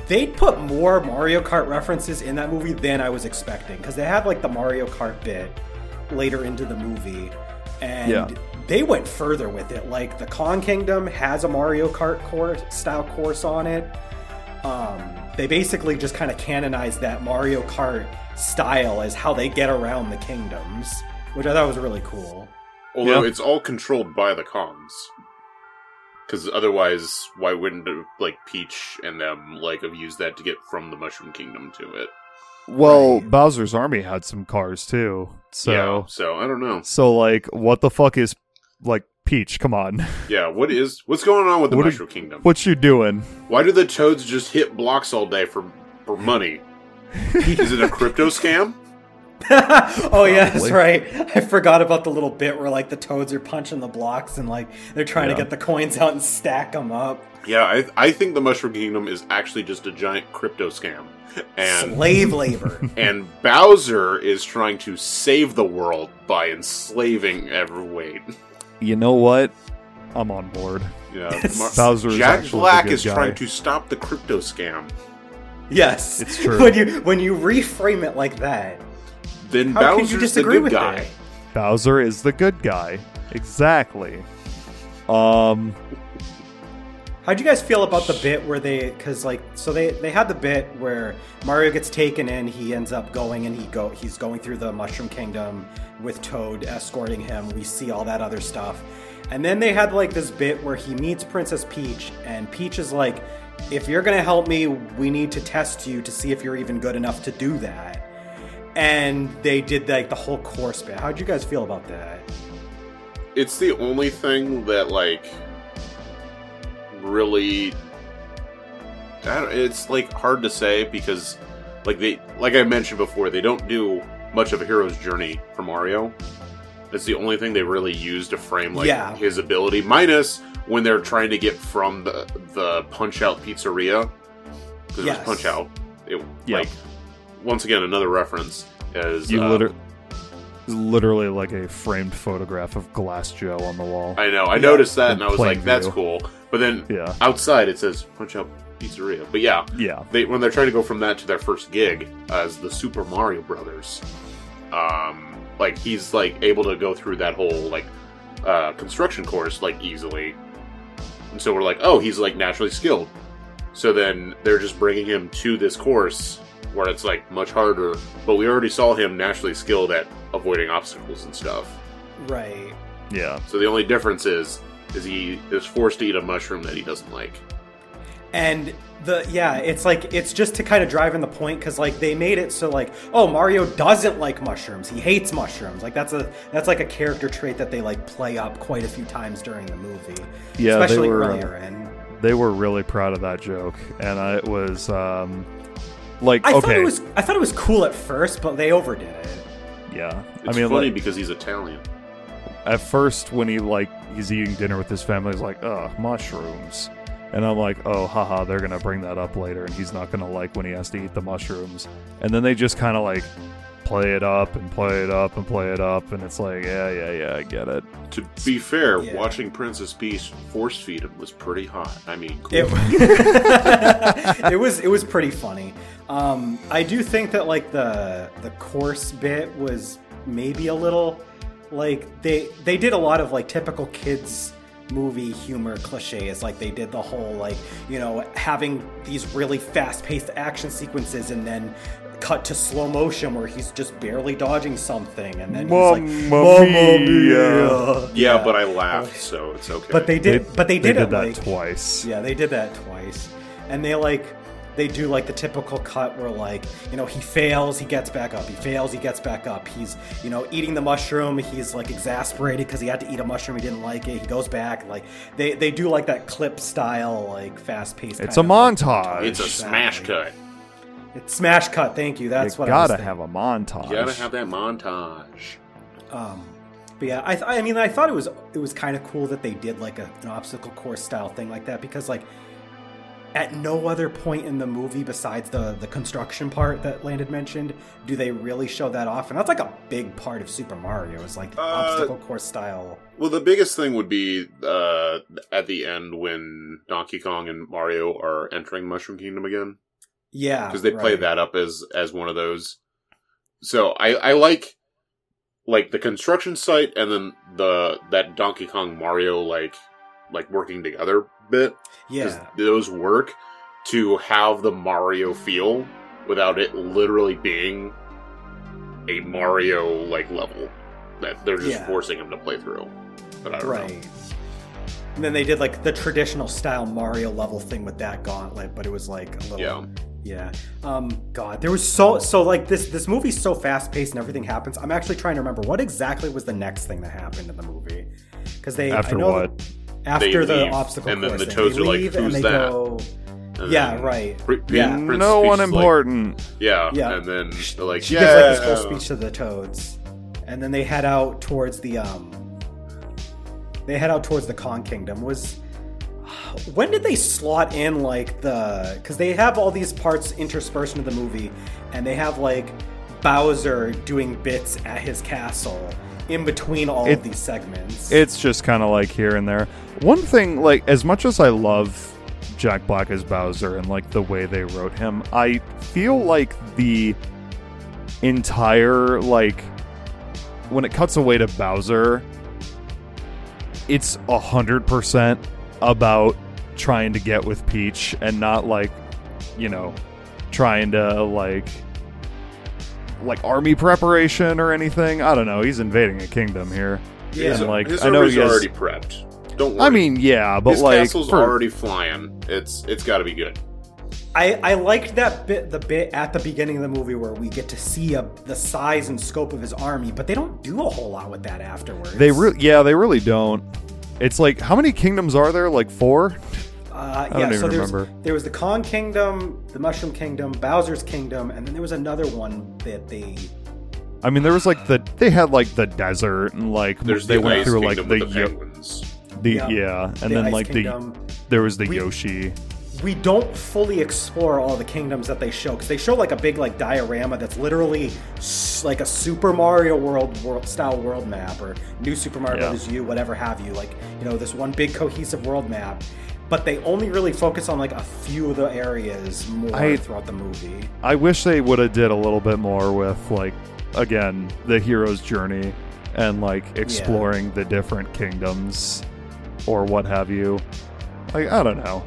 they put more Mario Kart references in that movie than I was expecting because they had like the Mario Kart bit later into the movie, and Yeah. they went further with it. Like the Kong Kingdom has a Mario Kart course style course on it. Um, they basically just kind of canonized that Mario Kart style as how they get around the kingdoms, which I thought was really cool. Although Yeah. it's all controlled by the Kongs. Because otherwise, why wouldn't uh, like Peach and them like have used that to get from the Mushroom Kingdom to it? Well, Right. Bowser's Army had some cars too. So yeah, so I don't know. so like what the fuck is like Peach, come on. Yeah, what is what's going on with the What are- Mushroom Kingdom? what you doing? Why do the Toads just hit blocks all day for for money? is it a crypto scam? oh yeah, that's right. I forgot about the little bit where like the toads are punching the blocks and like they're trying Yeah. to get the coins out and stack them up. Yeah, I I think the Mushroom Kingdom is actually just a giant crypto scam, and Slave labor. and Bowser is trying to save the world by enslaving every You know what? I'm on board. Yeah, Bowser is Jack Black is guy. trying to stop the crypto scam. yes, It's true. When you when you reframe it like that, Then how can Bowser's you the disagree good with guy. it? Bowser is the good guy. Exactly. Um How'd you guys feel about the bit where they, because like, so they they had the bit where Mario gets taken in, he ends up going and he go he's going through the Mushroom Kingdom with Toad escorting him. We see all that other stuff, and then they had like this bit where he meets Princess Peach, and Peach is like, "If you're gonna help me, we need to test you to see if you're even good enough to do that." And they did like the whole course bit. How'd you guys feel about that? It's the only thing that like really. I don't, it's like hard to say because, like they, like I mentioned before, they don't do much of a hero's journey for Mario. That's the only thing they really use to frame like Yeah. his ability, minus when they're trying to get from the the Punch Out Pizzeria because Yes. it was Punch Out. It Yeah. like once again another reference as you uh, liter- literally like a framed photograph of Glass Joe on the wall. I know. I noticed that, In and I was like, "That's cool." But then Yeah. outside it says "Punch Out Pizzeria." But yeah, Yeah. they when they're trying to go from that to their first gig as the Super Mario Brothers, um, like he's like able to go through that whole like uh, construction course like easily, and so we're like, "Oh, he's like naturally skilled." So then they're just bringing him to this course where it's like much harder, but we already saw him naturally skilled at avoiding obstacles and stuff. Right. Yeah. So the only difference is is he is forced to eat a mushroom that he doesn't like. And the yeah, it's like it's just to kind of drive in the point because like they made it so like oh Mario doesn't like mushrooms, he hates mushrooms. Like that's a that's like a character trait that they like play up quite a few times during the movie, Yeah, they especially were, earlier in. They were really proud of that joke, and I, it was um, like I okay, thought it was I thought it was cool at first, but they overdid it. yeah. It's I mean, funny like, because he's Italian. at first when he like he's eating dinner with his family, he's like, "Ugh, mushrooms," and I'm like, "Oh, haha, they're gonna bring that up later, and he's not gonna like when he has to eat the mushrooms." And then they just kind of like play it up and play it up and play it up, and it's like, yeah, yeah, yeah, I get it. To be fair, Yeah. watching Princess Peach force feed him was pretty hot. I mean, cool. It, it was it was pretty funny. Um, I do think that like the the course bit was maybe a little like they they did a lot of like typical kids movie humor cliches like they did the whole like you know having these really fast paced action sequences and then cut to slow motion where he's just barely dodging something and then he's like Mamma "Mamma mia." mia." yeah, but I laughed, so it's okay. but they did but they they did, did it that like twice. yeah, they did that twice. And they like they do like the typical cut where like, you know, he fails, he gets back up. He fails, he gets back up. He's, you know, eating the mushroom, he's like exasperated because he had to eat a mushroom, he didn't like it. He goes back like they they do like that clip style like fast-paced It's a of, like, montage. it's a Exactly. smash cut. It's smash cut, thank you. That's you what I gotta have a montage. You gotta have that montage. Um, but yeah, I, th- I mean, I thought it was it was kind of cool that they did like a, an obstacle course style thing like that because like at no other point in the movie besides the the construction part that Landon mentioned do they really show that off, and that's like a big part of Super Mario is like Uh, obstacle course style. Well, the biggest thing would be uh, at the end when Donkey Kong and Mario are entering Mushroom Kingdom again. Yeah, because they play that up as as one of those. So I I like like the construction site and then the that Donkey Kong Mario like like working together bit Yeah, those work to have the Mario feel without it literally being a Mario like level that they're just Yeah. forcing him to play through. But I don't know. right. And then they did like the traditional style Mario level thing with that gauntlet, but it was like a little Yeah. Yeah. Um god, there was so so like this this movie's so fast paced and everything happens. I'm actually trying to remember what exactly was the next thing that happened in the movie. Cuz they I After know what? After They the leave, obstacle and then the toads are like, leave and "Who's they that?" go And Yeah, then right. Pri- Pri- Yeah. Princess no Peach one is like- important. yeah, Yeah. and then they're like, She yeah. gives like this whole speech to the toads, and then they head out towards the um. They head out towards the Kong Kingdom. Was when did they slot in like the? Because they have all these parts interspersed into the movie, and they have like Bowser doing bits at his castle in between all It- of these segments. It's just kind of like here and there. One thing, like, as much as I love Jack Black as Bowser and like the way they wrote him, I feel like the entire like when it cuts away to Bowser, it's a hundred percent about trying to get with Peach and not like, you know, trying to like like army preparation or anything. I don't know. He's invading a kingdom here. yeah, and, like, his I know army's he already prepped. Don't worry. I mean, yeah, but his like castle's for- already flying. It's it's got to be good. I, I liked that bit the bit at the beginning of the movie where we get to see a, the size and scope of his army, but they don't do a whole lot with that afterwards. They really, yeah, they really don't. It's like how many kingdoms are there? Like four? Uh, don't yeah, even so there's, remember. there was the Kong Kingdom, the Mushroom Kingdom, Bowser's Kingdom, and then there was another one that they. I mean, there was like the they had like the desert and like There's they the went ice through like the the penguins. the Yeah. yeah, and the then Ice like Kingdom. the there was the We- Yoshi. We don't fully explore all the kingdoms that they show because they show like a big like diorama that's literally s- like a Super Mario World, world style world map or New Super Mario Yeah. Brothers U, whatever have you. Like you know this one big cohesive world map, but they only really focus on like a few of the areas more I- throughout the movie. I wish they would have did a little bit more with like again the hero's journey and like exploring the different kingdoms or what have you. Like I don't know.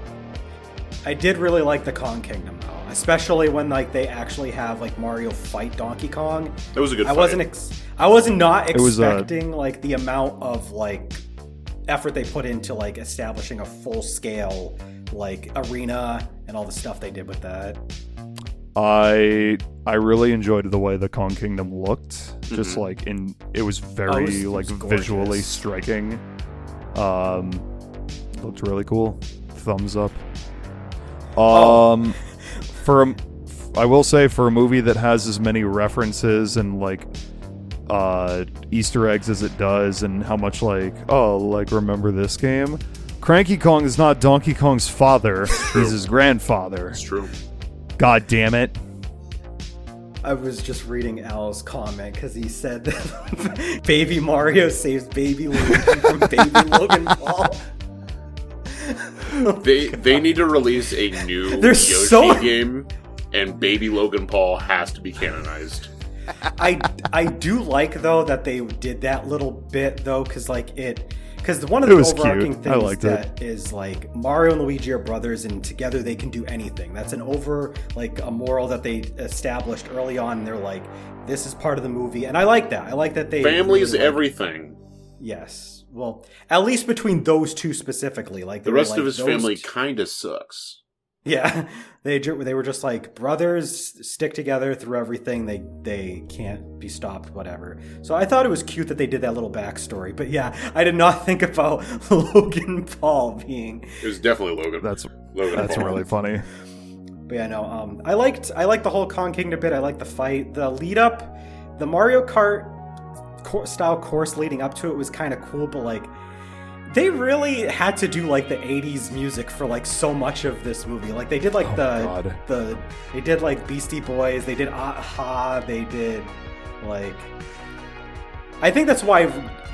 I did really like the Kong Kingdom though, especially when like they actually have like Mario fight Donkey Kong. That was a good. I fight. wasn't ex- I was not It was, uh, expecting like the amount of like effort they put into like establishing a full scale like arena and all the stuff they did with that. I I really enjoyed the way the Kong Kingdom looked. Just Mhm. like in it was very Oh, it was- it like was visually striking. Um looked really cool. Thumbs up. Oh. Um for a, I will say for a movie that has as many references and like uh Easter eggs as it does and how much like oh like remember this game? Cranky Kong is not Donkey Kong's father. He's his grandfather. It's true. God damn it. I was just reading Al's comment because he said that Baby Mario saves Baby Logan from Baby Logan Paul. They they need to release a new There's Yoshi so- game, and Baby Logan Paul has to be canonized. I I do like though that they did that little bit though because like it because one of the was overarching cute. Things liked it. that is like Mario and Luigi are brothers and together they can do anything. That's an over like a moral that they established early on. And they're like this is part of the movie and I like that. I like that they Family is really, like- everything. Yes. Well, at least between those two specifically, like they The were rest like, of his family kind of sucks. Yeah, they they were just like brothers stick together through everything. They they can't be stopped, whatever. So I thought it was cute that they did that little backstory. But yeah, I did not think about Logan Paul being. It was definitely Logan. That's Logan that's Paul. really funny. But yeah, no. Um, I liked I liked the whole Kong Kingdom bit. I liked the fight, the lead up, the Mario Kart co- style course leading up to it was kind of cool. But like. They really had to do like the '80s music for like so much of this movie. Like they did like Oh, the the they did like Beastie Boys, they did a-ha, they did like I think that's why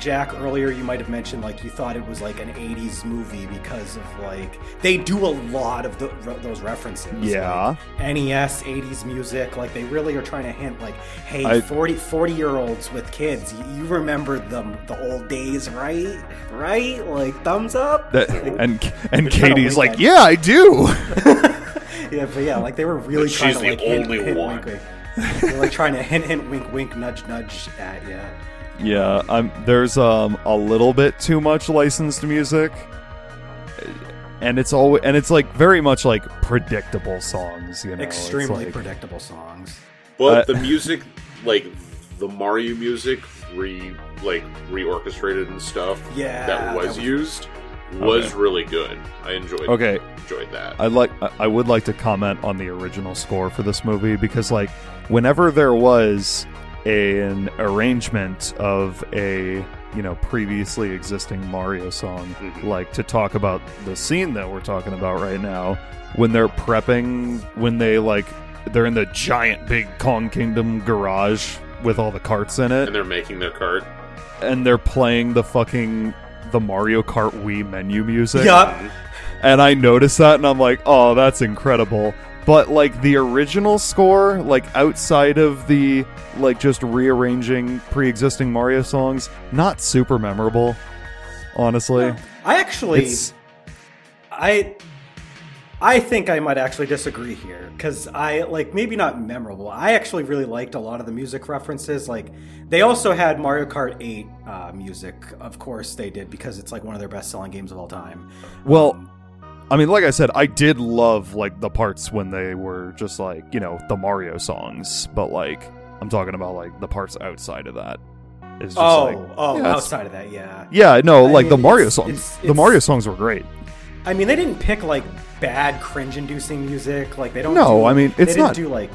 Jack earlier you might have mentioned like you thought it was like an 80s movie because of like they do a lot of the, those references. Yeah. Like, NES 80s music like they really are trying to hint like hey I- 40 40 year olds with kids you, you remember them the old days right? Right? Like thumbs up? That, and and Katie's like, at- yeah, I do. Yeah, but yeah, like they were really But trying she's to the like hint, only hint, one. wink, wink. They're like trying to hint, hint, wink, wink, nudge, nudge at you. Yeah, I'm, there's um a little bit too much licensed music, and it's always and it's like very much like predictable songs. You know, Extremely like- predictable songs. But Uh, the music, like the Mario music, re like reorchestrated and stuff Yeah, that was, that was- used was Okay. really good. I enjoyed Okay, enjoyed that. I'd like I- I would like to comment on the original score for this movie because like whenever there was an arrangement of a you know previously existing Mario song Mhm. like to talk about the scene that we're talking about right now when they're prepping when they like they're in the giant big Kong Kingdom garage with all the carts in it and they're making their cart. and they're playing the fucking the Mario Kart Wii menu music Yup. and I noticed that, and I'm like, oh, that's incredible. But like the original score, like outside of the like just rearranging pre-existing Mario songs, not super memorable. Honestly, I actually, it's I, I think I might actually disagree here because I like maybe not memorable. I actually really liked a lot of the music references. Like they also had Mario Kart 8 uh, music, of course they did because it's like one of their best-selling games of all time. well. Um, I mean, like I said, I did love like the parts when they were just like you know the Mario songs, but like I'm talking about like the parts outside of that. Is just oh, like, oh, yeah, outside of that, yeah. yeah, no, I like the Mario songs. it's- the Mario songs were great. I mean, they didn't pick like bad cringe-inducing music. Like they don't. No, do- I mean, they it's didn't do like.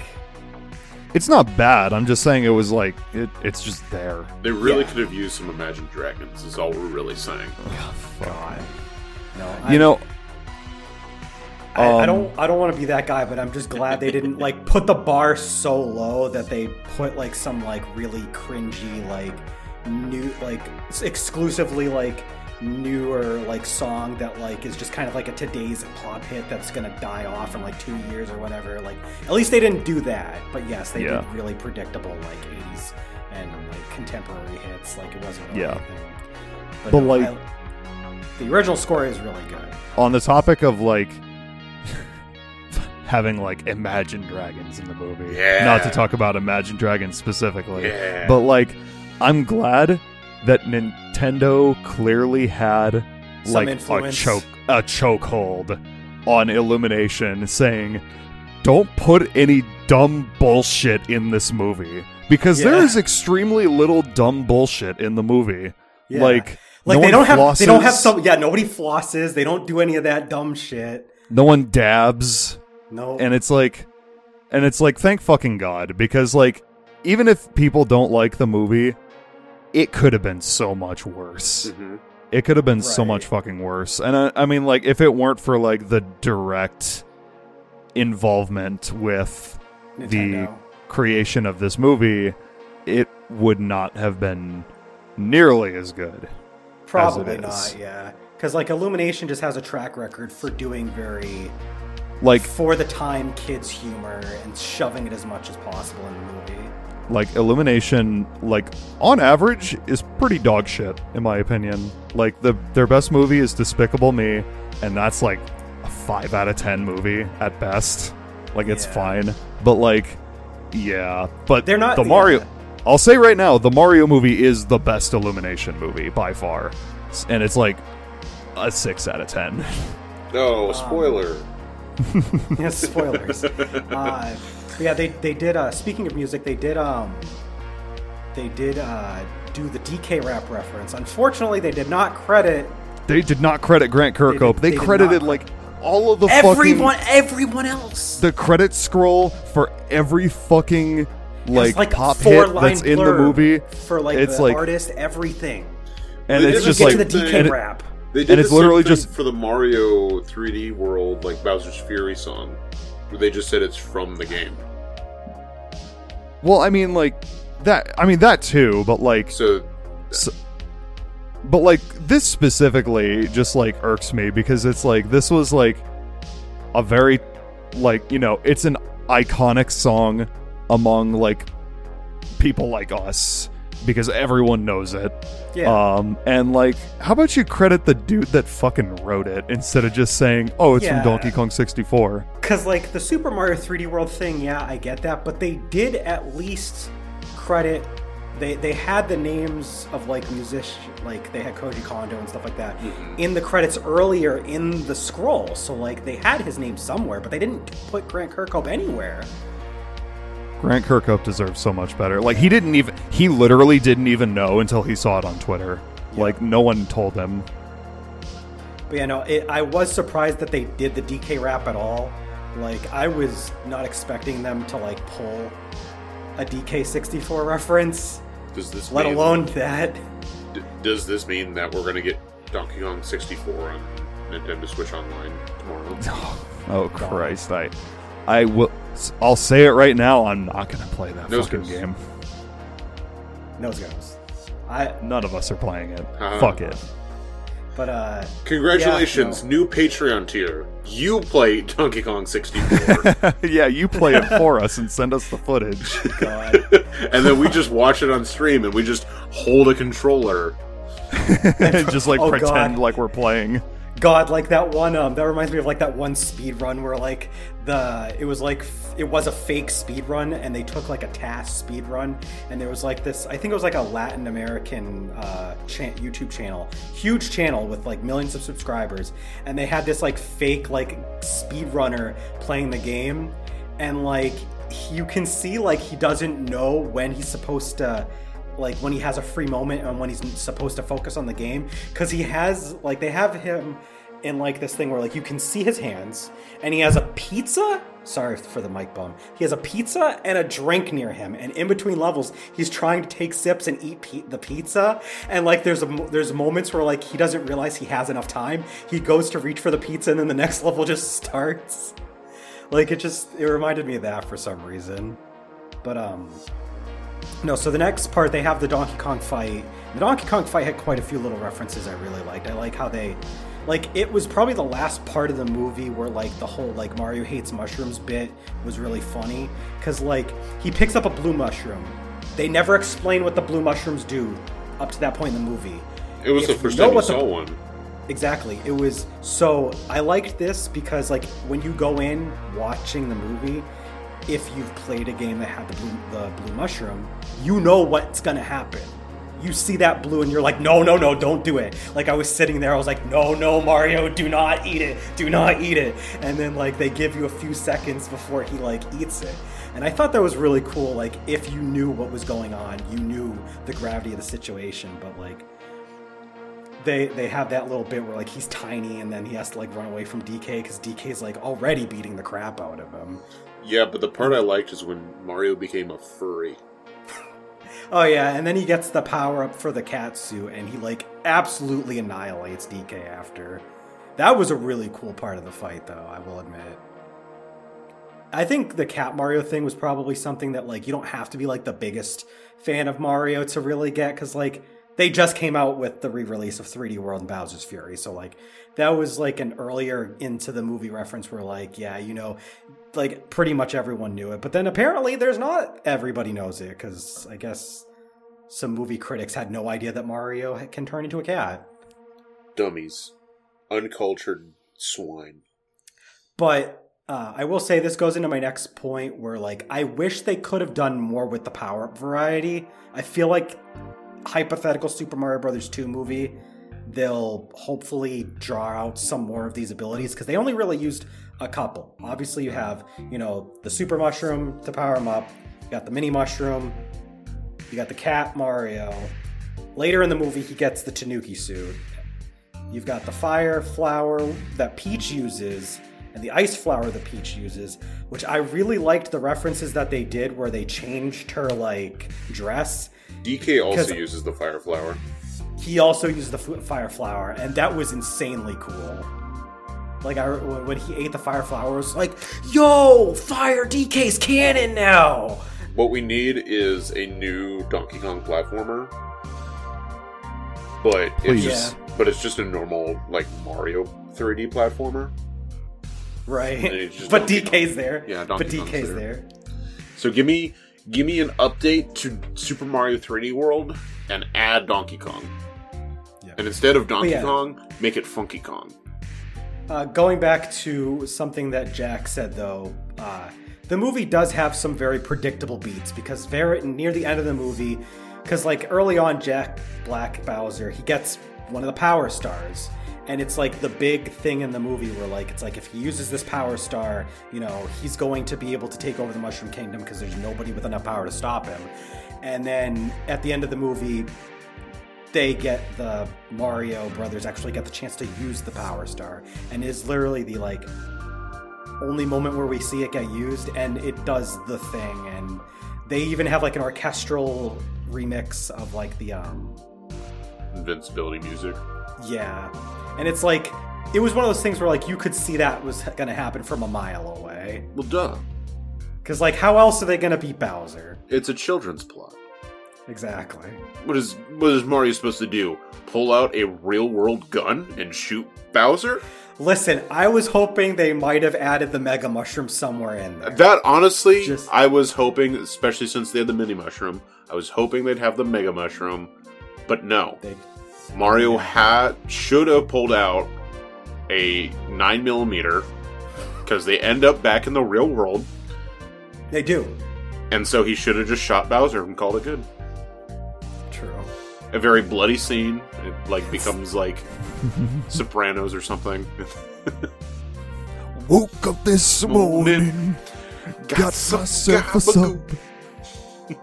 It's not bad. I'm just saying it was like it, it's just there. They really Yeah. could have used some Imagine Dragons. Is all we're really saying. God. No, You I, know, I, I um, don't. I don't want to be that guy, but I'm just glad they didn't like put the bar so low that they put like some like really cringy like new like exclusively like newer like song that like is just kind of like a today's pop hit that's gonna die off in like two years or whatever. Like at least they didn't do that. But yes, they Yeah. did really predictable like 80s and like contemporary hits. Like it wasn't really Yeah. anything. But, no, like- I- the original score is really good. on the topic of like having like Imagine Dragons in the movie. Yeah. Not to talk about Imagine Dragons specifically, Yeah. but like I'm glad that Nintendo clearly had Some like a choke a chokehold on Illumination saying don't put any dumb bullshit in this movie because there Yeah. is extremely little dumb bullshit in the movie. Yeah. Like Like no they one don't have they don't have some yeah nobody flosses they don't do any of that dumb shit no one dabs no and it's like and it's like thank fucking god because like even if people don't like the movie it could have been so much worse Mhm. it could have been so much fucking worse and I, I mean like if it weren't for like the direct involvement with Nintendo. creation of this movie it would not have been nearly as good probably is. not yeah because like Illumination just has a track record for doing very like for the time kids humor and shoving it as much as possible in the movie. like illumination like on average is pretty dog shit in my opinion. Like the their best movie is despicable me and that's like a 5 out of 10 movie at best. Like it's Yeah. fine. But like yeah. But They're not- the mario yeah. i'll say right now the mario movie is the best illumination movie by far. And it's like a 6 out of 10 No um, spoiler. yeah spoilers. Uh, yeah they they did uh speaking of music they did um they did uh do the DK rap reference. Unfortunately they did not credit they did not credit grant kirkhope. did- they, they credited like all of the everyone fucking everyone else. the credit scroll for every fucking It's like, pop hit that's in the movie, for like it's the like- artist, everything. and They it's just like to the DK and it- rap. They did And it's literally just- for the Mario 3D World, like Bowser's Fury song, where they just said it's from the game. well, I mean, like that. I mean that too, but like So So, but like this specifically just like irks me because it's like this was like a very like you know it's an iconic song among like people like us because everyone knows it Yeah. um and like how about you credit the dude that fucking wrote it instead of just saying oh it's Yeah. from donkey kong 64 Because, like, the Super Mario 3D World thing, yeah, I get that, but they did at least credit. They, they had the names of like musicians, like they had Koji Kondo and stuff like that in the credits earlier in the scroll. So like they had his name somewhere, but they didn't put Grant Kirkhope anywhere. Grant kirkhope deserves so much better like he didn't even he literally didn't even know until he saw it on twitter like no one told him But yeah, no, it, I was surprised that they did the DK rap at all. Like I was not expecting them to like pull a DK64 reference, Does this let mean, alone that. d- does this mean that we're gonna get Donkey Kong 64 on Nintendo Switch Online tomorrow? Oh Christ! I, I will. I'll say it right now. I'm not gonna play that Nose fucking goes. game. Nose goes. I None of us are playing it. Uh-huh. Fuck it. but uh Congratulations, Yeah, new Patreon tier. You play Donkey Kong 64, yeah, you play it for us and send us the footage. God. and then we just watch it on stream, and we just hold a controller. and just like Oh, pretend God. like we're playing. God, like that one. Um, that reminds me of like that one speed run where like the it was like it was a fake speed run, and they took like a TAS speed run, and there was like this. I think it was like a Latin American uh, cha- YouTube channel, huge channel with like millions of subscribers, and they had this like fake like speed runner playing the game, and like you can see like he doesn't know when he's supposed to like when he has a free moment and when he's supposed to focus on the game because he has like they have him in like this thing where like you can see his hands and he has a pizza? Sorry for the mic bum he has a pizza and a drink near him and in between levels he's trying to take sips and eat pi- the pizza and like there's a there's moments where like he doesn't realize he has enough time. He goes to reach for the pizza and then the next level just starts. Like it just it reminded me of that for some reason. But um no, so the next part they have the Donkey Kong fight. The Donkey Kong fight had quite a few little references I really liked. I like how they like it was probably the last part of the movie where like the whole like Mario hates mushrooms bit was really funny cuz like he picks up a blue mushroom. They never explain what the blue mushrooms do up to that point in the movie. It was If the you first know time you what the- saw one. Exactly. It was so I liked this because like when you go in watching the movie, if you've played a game that had the blue the blue mushroom, you know what's gonna happen. You see that blue and you're like, no, no, no, don't do it. Like I was sitting there, I was like, no, no, Mario, do not eat it, do not eat it. And then like they give you a few seconds before he like eats it. And I thought that was really cool. Like if you knew what was going on, you knew the gravity of the situation. But like they they have that little bit where like he's tiny and then he has to like run away from DK because DK's like already beating the crap out of him. Yeah, but the part I liked is when Mario became a furry. Oh yeah, and then he gets the power up for the cat suit and he like absolutely annihilates DK after. That was a really cool part of the fight though, I will admit. I think the Cat Mario thing was probably something that like you don't have to be like the biggest fan of Mario to really get cuz like they just came out with the re-release of 3D World and Bowser's Fury. So like that was like an earlier into the movie reference where like yeah, you know, like pretty much everyone knew it. But then apparently there's not everybody knows it cuz I guess some movie critics had no idea that Mario can turn into a cat. Dummies. Uncultured swine. But uh, I will say this goes into my next point where like I wish they could have done more with the power up variety. I feel like hypothetical Super Mario Brothers 2 movie they'll hopefully draw out some more of these abilities because they only really used a couple. Obviously you have, you know, the super mushroom to power him up. You got the mini mushroom. You got the cat Mario. Later in the movie he gets the Tanuki suit. You've got the fire flower that Peach uses and the ice flower that Peach uses, which I really liked the references that they did where they changed her like dress. DK also uses the fire flower. He also used the fire flower, and that was insanely cool. Like I, when he ate the fire flower, it was like, "Yo, fire DK's cannon now!" What we need is a new Donkey Kong platformer but it's Please. just, but it's just a normal like Mario 3D platformer. Right. But Donkey DK's Kong. there. Yeah, But Donkey Kong's DK's there. there. So give me give me an update to Super Mario 3D World and add Donkey Kong. Yeah. And instead of Donkey yeah. Kong, make it Funky Kong. Uh, going back to something that Jack said, though, uh, the movie does have some very predictable beats because very near the end of the movie, because like early on, Jack Black Bowser he gets one of the power stars, and it's like the big thing in the movie where like it's like if he uses this power star, you know, he's going to be able to take over the Mushroom Kingdom because there's nobody with enough power to stop him. And then at the end of the movie, they get the Mario brothers actually get the chance to use the Power Star, and it's literally the like only moment where we see it get used, and it does the thing. And they even have like an orchestral remix of like the um Invincibility music. yeah, and it's like it was one of those things where like you could see that was gonna happen from a mile away, Well, duh. because like how else are they gonna beat Bowser? It's a children's plot. Exactly. What is what is Mario supposed to do? Pull out a real world gun and shoot Bowser? Listen, I was hoping they might have added the Mega Mushroom somewhere in there. That honestly, Just- I was hoping, especially since they had the mini mushroom, I was hoping they'd have the mega mushroom, but no. They, Mario had should have pulled out a nine millimeter because they end up back in the real world, they do. and so he should have just shot Bowser and called it good. True. A very bloody scene. It like becomes like Sopranos or something. Woke up this morning, got some myself a gabagool. sup.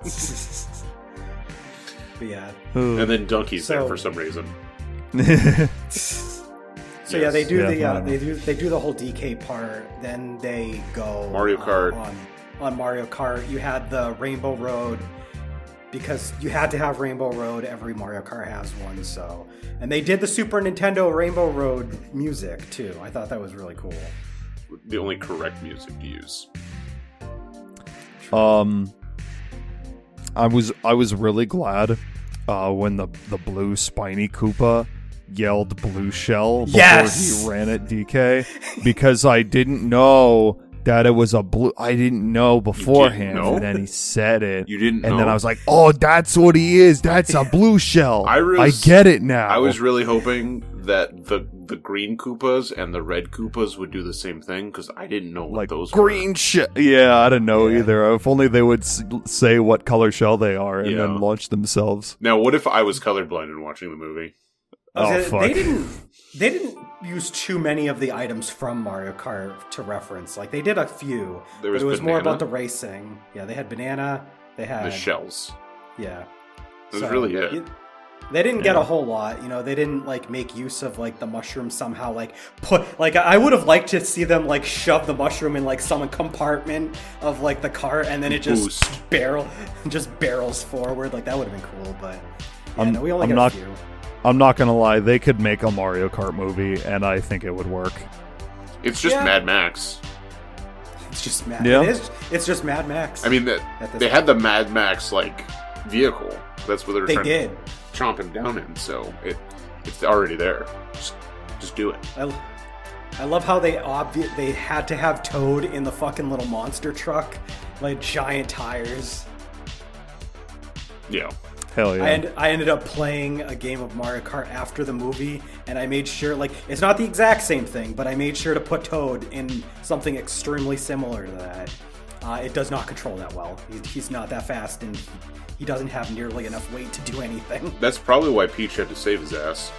But yeah. And then Donkey's there for some reason. So yeah, they do Yeah, the uh, they do they do the whole DK part. Then they go Mario uh, Kart. on on Mario Kart. You had the Rainbow Road because you had to have Rainbow Road. Every Mario Kart has one. So and they did the Super Nintendo Rainbow Road music too. I thought that was really cool. The only correct music to use. Um, I was I was really glad uh, when the the blue spiny Koopa yelled "blue shell" before Yes! he ran at DK because I didn't know that it was a blue. I didn't know beforehand, know? and then he said it. You didn't and know? then I was like, "Oh, that's what he is. That's a blue shell. I I, get it now." I was really hoping that the the green Koopas and the red Koopas would do the same thing because I didn't know what like those green shell. Yeah, I didn't know Yeah. either. If only they would s- say what color shell they are and Yeah. then launch themselves. Now, what if I was colorblind and watching the movie? Oh They- fuck! They didn't. They didn't use too many of the items from Mario Kart to reference. Like they did a few, There but it was more about the racing. Yeah, they had banana. They had The shells. Yeah, That was really it. They didn't get Yeah. a whole lot, you know. They didn't like make use of like the mushroom somehow. Like put like I would have liked to see them like shove the mushroom in like some compartment of like the cart, and then it just Boost. barrel just barrels forward. Like that would have been cool, but yeah, I'm- no, we only I'm got not- a few. I'm not gonna lie, they could make a Mario Kart movie, and I think it would work. It's just Yeah. Mad Max. It's just Mad. Yeah. It is. It's just Mad Max. I mean, that At this they had the Mad Max like vehicle. That's what they were they trying did. to chomp him down in. So it it's already there. Just just do it. I, I love how they obvi- they had to have Toad in the fucking little monster truck, like giant tires. Yeah. Hell yeah! I, end, I ended up playing a game of Mario Kart after the movie, and I made sure, like, it's not the exact same thing, but I made sure to put Toad in something extremely similar to that. Uh, it does not control that well. He's, he's not that fast, and he, he doesn't have nearly enough weight to do anything. That's probably why Peach had to save his ass.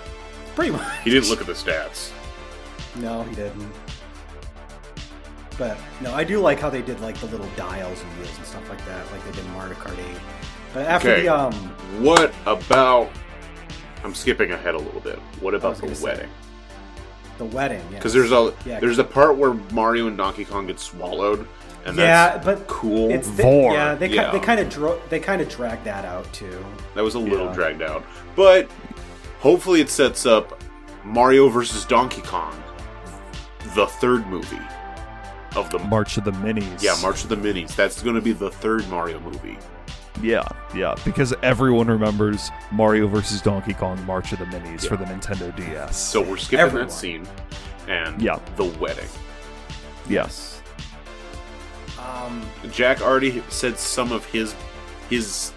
Pretty much. He didn't look at the stats. No, he didn't. But no, I do like how they did like the little dials and wheels and stuff like that, like they did in Mario Kart 8. But after Okay. the um, What about? I'm skipping ahead a little bit. What about the gonna say, wedding? the wedding, Because there's a Yeah. there's a part where Mario and Donkey Kong get swallowed, and yeah, that's but cool. It's the, yeah, they ki- Yeah. they kind of dro- they kind of dragged that out too. That was a little Yeah. dragged out, but hopefully it sets up Mario versus Donkey Kong, the third movie of the March of the Minis. yeah March of the Minis. That's going to be the third Mario movie. Yeah. Yeah, because everyone remembers Mario vs. Donkey Kong March of the Minis Yeah. for the Nintendo DS. So we're skipping Everyone. that scene and Yeah. the wedding. yes. Um, Jack already said some of his his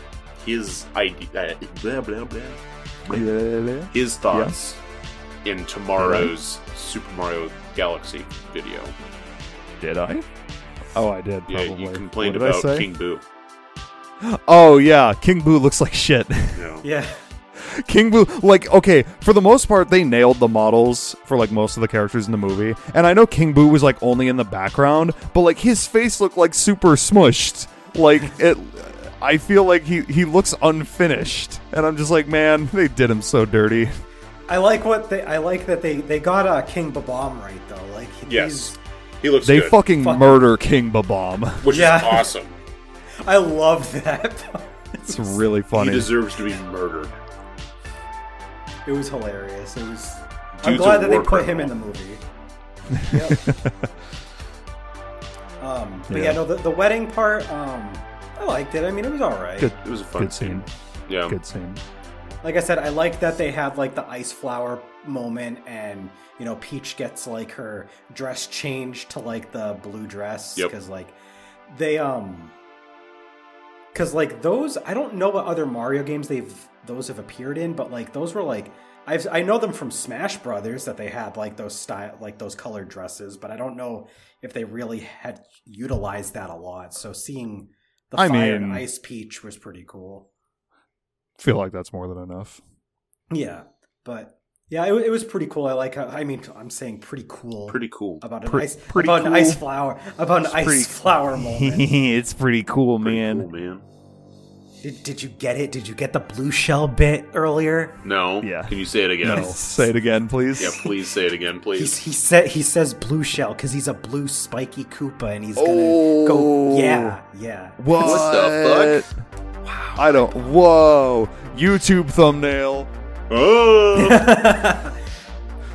his idea blah blah blah, blah. his thoughts in tomorrow's Super Mario Galaxy video. Did I? Oh, I did. Yeah, Probably. you complained what about? King Boo. Oh yeah, King Boo looks like shit. No. yeah. King Boo, like, okay, for the most part, they nailed the models for like most of the characters in the movie. And I know King Boo was like only in the background, but like his face looked like super smushed. Like it, I feel like he he looks unfinished, and I'm just like, man, they did him so dirty. I like what they. I like that they they got uh, King Bob-omb right though. Like Yes, he's- he looks They good, fucking Fuck. murder King Bob-omb. which Yeah. is awesome. I love that. It's really funny. He deserves to be murdered. it was hilarious. It was. I'm glad that they war put him in the movie. Yep. um, but yeah. Yeah. no, the, the wedding part. Um, I liked it. I mean, it was all right. Good, It was a fun good scene. Yeah, Good scene. Like I said, I like that they have like the ice flower moment, and you know, Peach gets like her dress changed to like the blue dress Yep. because like they um because like those I don't know what other Mario games they've those have appeared in, but like those were like I've I know them from Smash Brothers that they had like those style like those colored dresses, but I don't know if they really had utilized that a lot. So seeing the I fire and mean- ice Peach was pretty cool. Feel like that's more than enough. Yeah, but yeah, it, it was pretty cool. I like. How, I mean, I'm saying pretty cool. pretty cool. about an Pre- ice pretty about an ice flower about an It's ice pretty- flower moment. it's pretty cool, Pretty man. cool, man. did, did you get it? Did you get the blue shell bit earlier? No. Yeah. Can you say it again? No, say it again, please. Yeah, please say it again, He's, please. he said he says blue shell because he's a blue spiky Koopa and he's gonna Oh. go. Yeah, yeah. What? What the fuck? I don't. Whoa! YouTube thumbnail. Oh!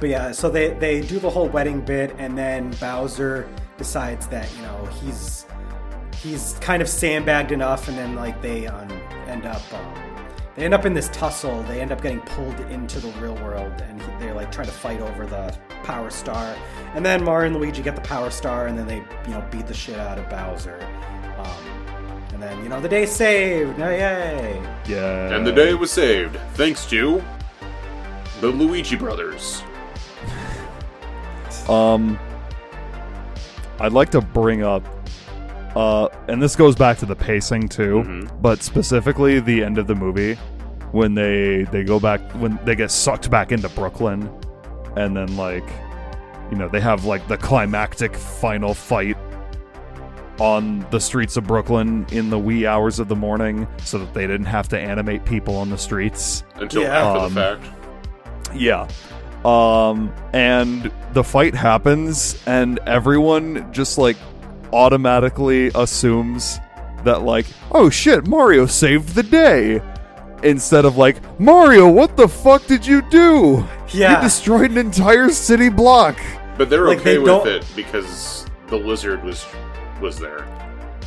But yeah, so they they do the whole wedding bit, and then Bowser decides that you know he's he's kind of sandbagged enough, and then like they um, end up um, they end up in this tussle. They end up getting pulled into the real world, and he, they're like trying to fight over the Power Star. And then Mario and Luigi get the Power Star, and then they you know beat the shit out of Bowser. Um, and then you know the day's saved. Oh, yay! Yeah. and the day was saved thanks to the Luigi brothers. Um, I'd like to bring up, uh, and this goes back to the pacing too, Mhm. but specifically the end of the movie when they they go back when they get sucked back into Brooklyn, and then like, you know, they have like the climactic final fight on the streets of Brooklyn in the wee hours of the morning, so that they didn't have to animate people on the streets. Until Yeah. after Um, the fact. Yeah. Um and the fight happens and everyone just like automatically assumes that like, oh shit, Mario saved the day. Instead of like, Mario, what the fuck did you do? Yeah. You destroyed an entire city block. But they're like, okay they with don't- it because the lizard was was there.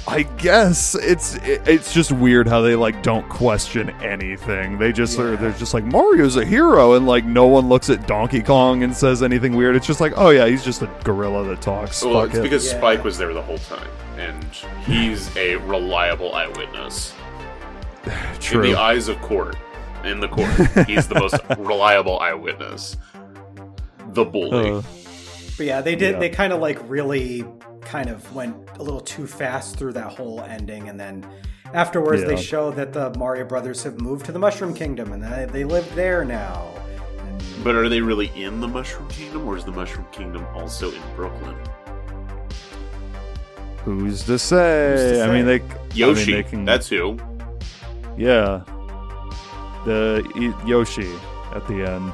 I guess it's it's just weird how they like don't question anything. They just are they're just like Mario's a hero and like no one looks at Donkey Kong and says anything weird. It's just like, oh yeah, he's just a gorilla that talks. Well, Fuck it's it. because Yeah. Spike was there the whole time, and he's a reliable eyewitness. True. In the eyes of court, in the court, he's the most reliable eyewitness. The bully. Uh, But yeah, they did. Yeah. They kind of like really kind of went a little too fast through that whole ending, and then afterwards they show that the Mario brothers have moved to the Mushroom Kingdom and they, they live there now. And but are they really in the Mushroom Kingdom, or is the Mushroom Kingdom also in Brooklyn? who's to say? Who's to I mean, say? they Yoshi. I mean, they can, That's who. yeah. The Yoshi at the end.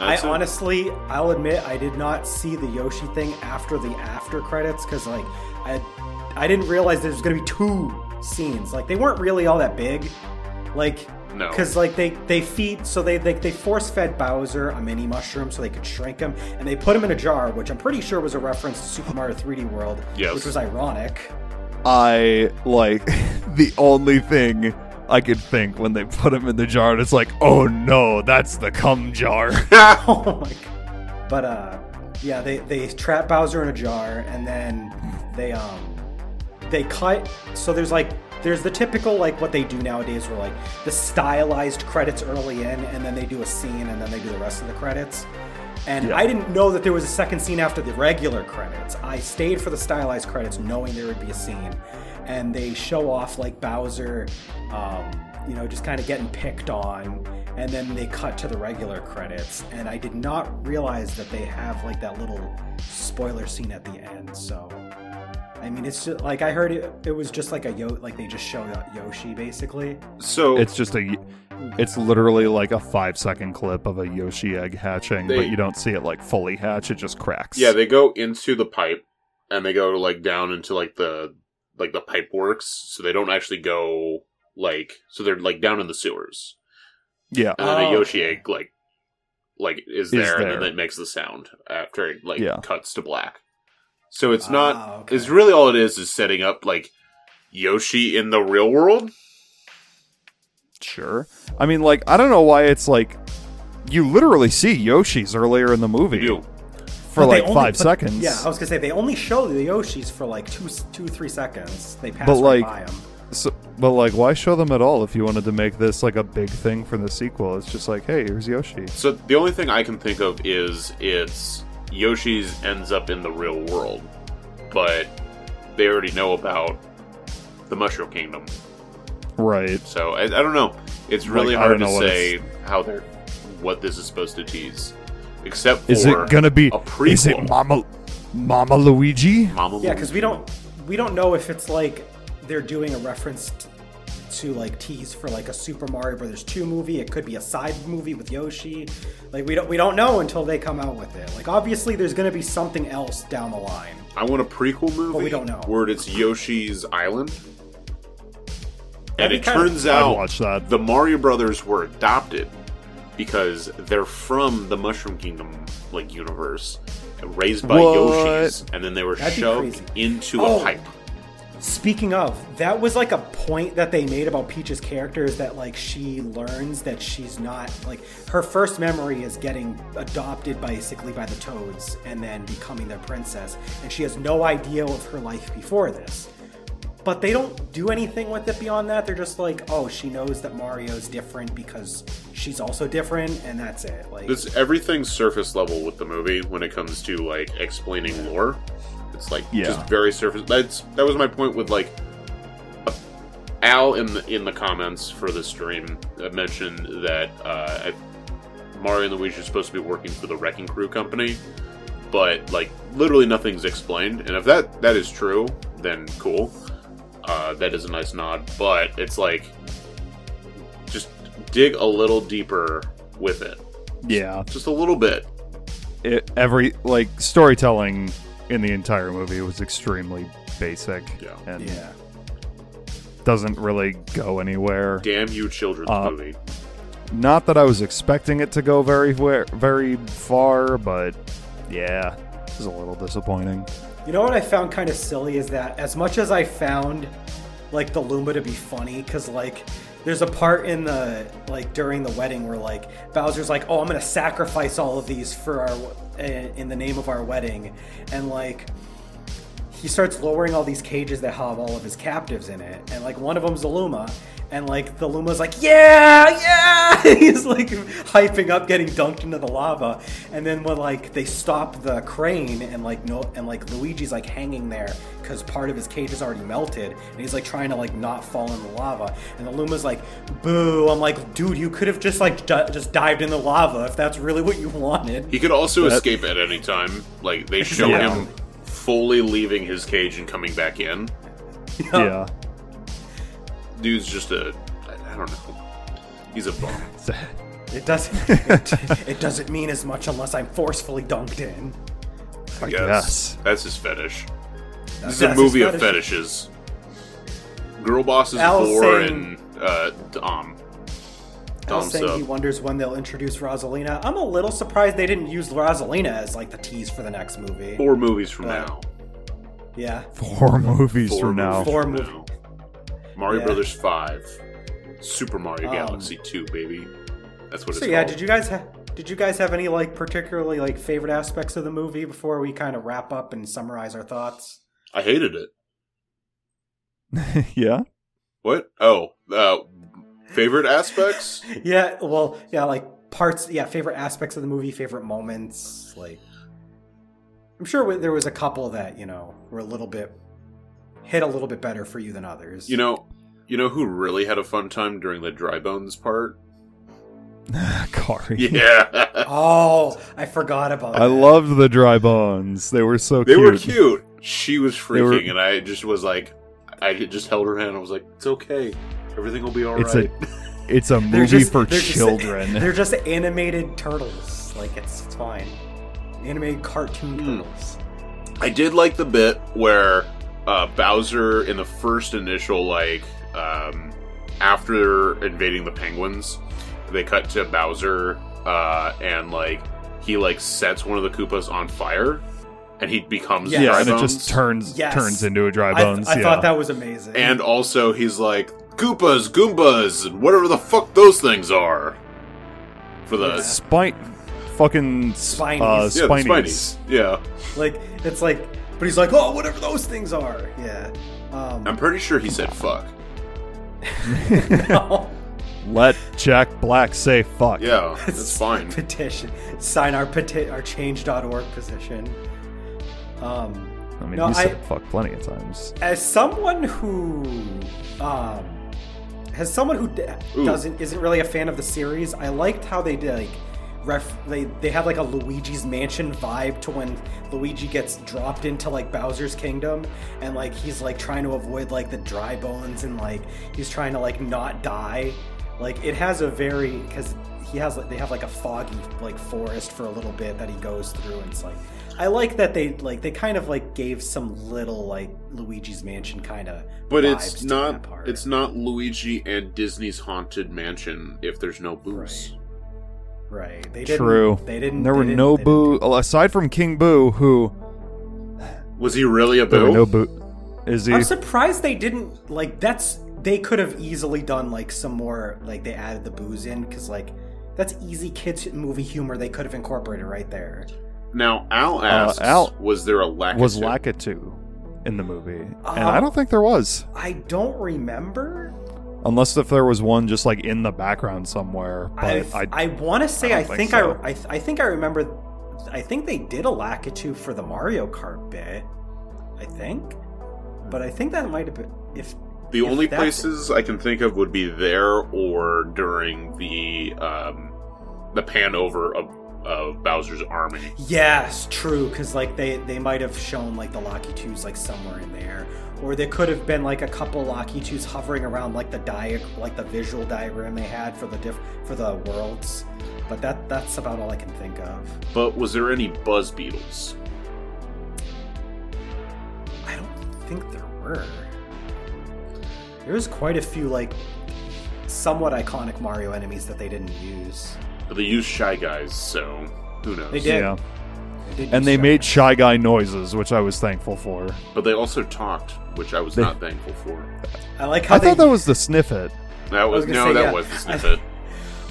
That's I it. honestly, I'll admit, I did not see the Yoshi thing after the after credits because like I, I didn't realize there's gonna be two scenes. Like they weren't really all that big. Like No. because like they they feed so they they, they force fed Bowser a mini mushroom so they could shrink him and they put him in a jar, which I'm pretty sure was a reference to Super Mario 3D World, Yes. which was ironic. I like the only thing I could think when they put him in the jar, and it's like, oh no, that's the cum jar. oh my god. But uh yeah, they they trap Bowser in a jar and then they um they cut so there's like there's the typical like what they do nowadays where like the stylized credits early in and then they do a scene and then they do the rest of the credits. And Yeah. I didn't know that there was a second scene after the regular credits. I stayed for the stylized credits knowing there would be a scene. And they show off like Bowser, um, you know, just kind of getting picked on. And then they cut to the regular credits. And I did not realize that they have like that little spoiler scene at the end. So, I mean, it's just like I heard it, it was just like a Yo, like they just showed Yoshi basically. So it's just a, it's literally like a five second clip of a Yoshi egg hatching, They- but you don't see it like fully hatch. It just cracks. yeah, they go into the pipe and they go like down into like the like the pipe works, so they don't actually go like so they're like down in the sewers, yeah, and then a Oh, Yoshi okay. egg like like is Is there, and then it makes the sound after it like Yeah. cuts to black. So it's Ah, not. okay. It's really all it is is setting up like Yoshi in the real world. sure. I mean, like, I don't know why it's like you literally see Yoshi's earlier in the movie You for But like only- five but- seconds. Yeah, I was gonna say they only show the Yoshis for like two, two, three seconds. They pass But, right like- by them. So, but like, why show them at all if you wanted to make this like a big thing for the sequel? It's just like, hey, here's Yoshi. So the only thing I can think of is it's Yoshi's ends up in the real world, but they already know about the Mushroom Kingdom. Right. So I, I don't know. It's really Like, hard to say how they're what this is supposed to tease, except for Is it gonna be? a prequel. Is it Mama, Mama Luigi? Mama Yeah, because we don't we don't know if it's like they're doing a reference t- to like tease for like a Super Mario Brothers 2 movie. It could be a side movie with Yoshi. Like we don't we don't know until they come out with it. Like obviously there's gonna be something else down the line. I want a prequel movie. But we don't know. where it's Yoshi's Island, and That'd be it kinda- turns I'd out watch that. the Mario Brothers were adopted because they're from the Mushroom Kingdom like universe, raised by What? Yoshis, and then they were That'd shoved into Oh. a pipe. Speaking of, that was like a point that they made about Peach's character is that like she learns that she's not like her first memory is getting adopted basically by the Toads and then becoming their princess, and she has no idea of her life before this. But they don't do anything with it beyond that. They're just like, oh, she knows that Mario's different because she's also different, and that's it. Like, It's everything's surface level with the movie when it comes to like explaining lore. It's like Yeah. just very surface. That's that was my point with like uh, Al in the in the comments for the stream uh, mentioned that uh, Mario and Luigi are supposed to be working for the Wrecking Crew company, but like literally nothing's explained. And if that that is true, then cool. Uh, that is a nice nod, but it's like just dig a little deeper with it Yeah. just a little bit. It, every like storytelling in the entire movie was extremely basic. Yeah. And yeah. doesn't really go anywhere. Damn you, children's Uh, movie. Not that I was expecting it to go very very far, but yeah, it was a little disappointing. You know what I found kind of silly is that as much as I found like the Luma to be funny, because like there's a part in the like during the wedding where like Bowser's like, "Oh, I'm gonna sacrifice all of these for our in eh, in the name of our wedding," and like he starts lowering all these cages that have all of his captives in it, and like one of them's the Luma, and like the Luma's like, yeah, yeah, he's like hyping up, getting dunked into the lava, and then when like they stop the crane, and like no, and like Luigi's like hanging there because part of his cage is already melted, and he's like trying to like not fall in the lava, and the Luma's like, boo, I'm like, dude, you could have just like di- just dived in the lava if that's really what you wanted. He could also That- escape at any time. Like they show Yeah. him fully leaving his cage and coming back in. Yeah. Dude's just a I I don't know. He's a bum. It doesn't. It, it doesn't mean as much unless I'm forcefully dunked in. I I guess. guess. That's his fetish. This is That's a his movie of fetish. fetishes. Girl bosses Al's four saying- and uh Dom. Al Dom saying he wonders when they'll introduce Rosalina. I'm a little surprised they didn't use Rosalina as like the tease for the next movie. Four movies from now. Yeah. Four movies Four from now. movies Four from movie- now. Mario Yeah. Brothers five. Super Mario Um, Galaxy 2, baby. That's what So it's yeah, called. did you guys ha- did you guys have any like particularly like favorite aspects of the movie before we kind of wrap up and summarize our thoughts? I hated it. yeah. What? Oh, uh, favorite aspects? Yeah, well, yeah, like parts, yeah, favorite aspects of the movie, favorite moments, like I'm sure there was a couple that, you know, were a little bit hit a little bit better for you than others. You know, you know who really had a fun time during the dry bones part? Kari. Yeah, Oh, I forgot about I that. loved the dry bones. They were so they cute. were cute. She was freaking, were- and I just was like, I just held her hand. I was like, "It's okay, everything will be all It's right." a it's a movie just- for they're just- children. they're just animated turtles. Like it's, it's fine. Animated cartoon Hmm. turtles. I did like the bit where uh, Bowser, in the first initial like, um, after invading the penguins, they cut to Bowser, uh, and like he like sets one of the Koopas on fire, and he becomes Yes. yeah, dry and it just turns Yes. turns into a dry I, bones. I yeah. thought that was amazing. And also, he's like Koopas, Goombas, and whatever the fuck those things are. For the Yeah. spine, fucking Spinies. Uh, yeah, the spinies. Spinies. Yeah, like it's like, but he's like, oh, whatever those things are. Yeah. Um, I'm pretty sure he said fuck. no. Let Jack Black say fuck. Yeah, that's fine. petition. Sign our peti- our change.org petition. Um, I mean, No, he said I- fuck plenty of times. as someone who um as someone who d- Ooh. doesn't isn't really a fan of the series i liked how they did like ref they they have like a luigi's mansion vibe to when luigi gets dropped into like bowser's kingdom and like he's like trying to avoid like the dry bones and like he's trying to like not die like it has a very because he has like they have like a foggy like forest for a little bit that he goes through and it's like I like that they like they kind of like gave some little like Luigi's Mansion kind of But it's not it's not Luigi and Disney's haunted mansion if there's no Boos. right. They didn't, True. They didn't. There they were didn't- no they didn't boo aside from King Boo, who Was he really a boo? no boo. Is he? I'm surprised they didn't like. That's they could have easily done like some more like they added the Boos in because like that's easy kids movie humor they could have incorporated right there. Now Al asks, Al- was there a lack was Lakitu in the movie? and Uh, I don't think there was, I don't remember. Unless if there was one just like in the background somewhere. But I I, I, want to say I I, think, think so. I, I I think I remember. I think they did a Lakitu for the Mario Kart bit. I think, but I think that might have been if The if only that's- places I can think of would be there or during the um, the pan over of, of Bowser's army. Yes, true. Because like they they might have shown like the Lakitus like somewhere in there, or there could have been like a couple Lakitus hovering around like the diag like the visual diagram they had for the diff for the worlds. But that that's about all I can think of. But was there any Buzz Beetles? I don't think there were. There's quite a few like somewhat iconic Mario enemies that they didn't use. But they used Shy Guys, so who knows? They did. yeah, They did and they made shy guy noises, which I was thankful for. But they also talked, which I was They- not thankful for. I like how I they. thought that was the Snifit That was, was gonna no, say, that yeah. was the snippet.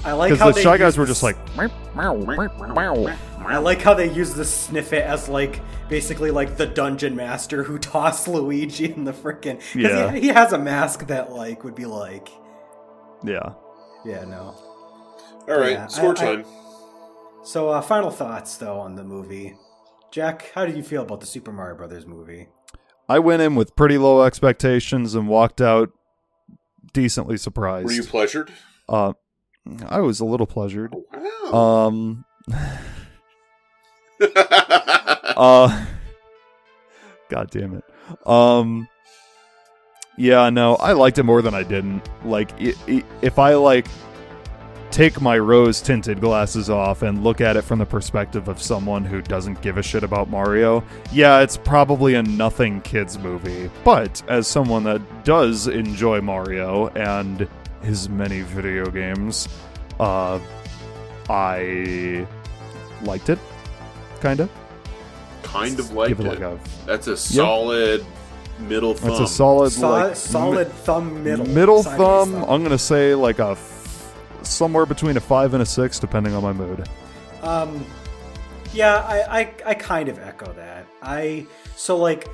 I like because how the they shy guys used were the just like meow, I like how they use the Snifit as like basically like the dungeon master who tossed Luigi in the freaking because Yeah. he, he has a mask that like would be like yeah. yeah no. All right, Yeah, score I- I- time. So uh, final thoughts though on the movie. Jack, how did you feel about the Super Mario Brothers movie? I went in with pretty low expectations and walked out decently surprised. Were you pleasured? Uh, I was a little pleasured. Wow. Um, uh, God damn it. Um, yeah, no, I liked it more than I didn't. Like, i i if I like take my rose tinted glasses off and look at it from the perspective of someone who doesn't give a shit about Mario, yeah, it's probably a nothing kids movie. But as someone that does enjoy Mario and his many video games, uh, I liked it, kind of. kind of liked Give it it. like a That's a solid middle thumb. That's a solid, So- like solid thumb middle. middle thumb. thumb. I'm gonna say like a f- somewhere between a five and a six, depending on my mood. Um, yeah, I, I, I kind of echo that. I so like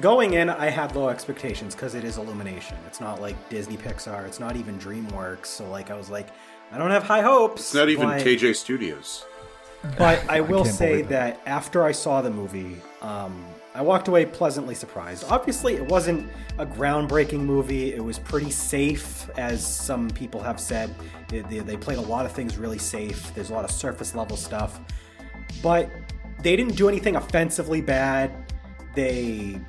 going in, I had low expectations because it is Illumination. It's not like Disney Pixar. It's not even DreamWorks. So like I was like, I don't have high hopes. It's not even but- KJ Studios. But I will can't say believe that after I saw the movie, um, I walked away pleasantly surprised. Obviously, it wasn't a groundbreaking movie. It was pretty safe, as some people have said. They, they, played a lot of things really safe. There's a lot of surface level stuff. But they didn't do anything offensively bad. They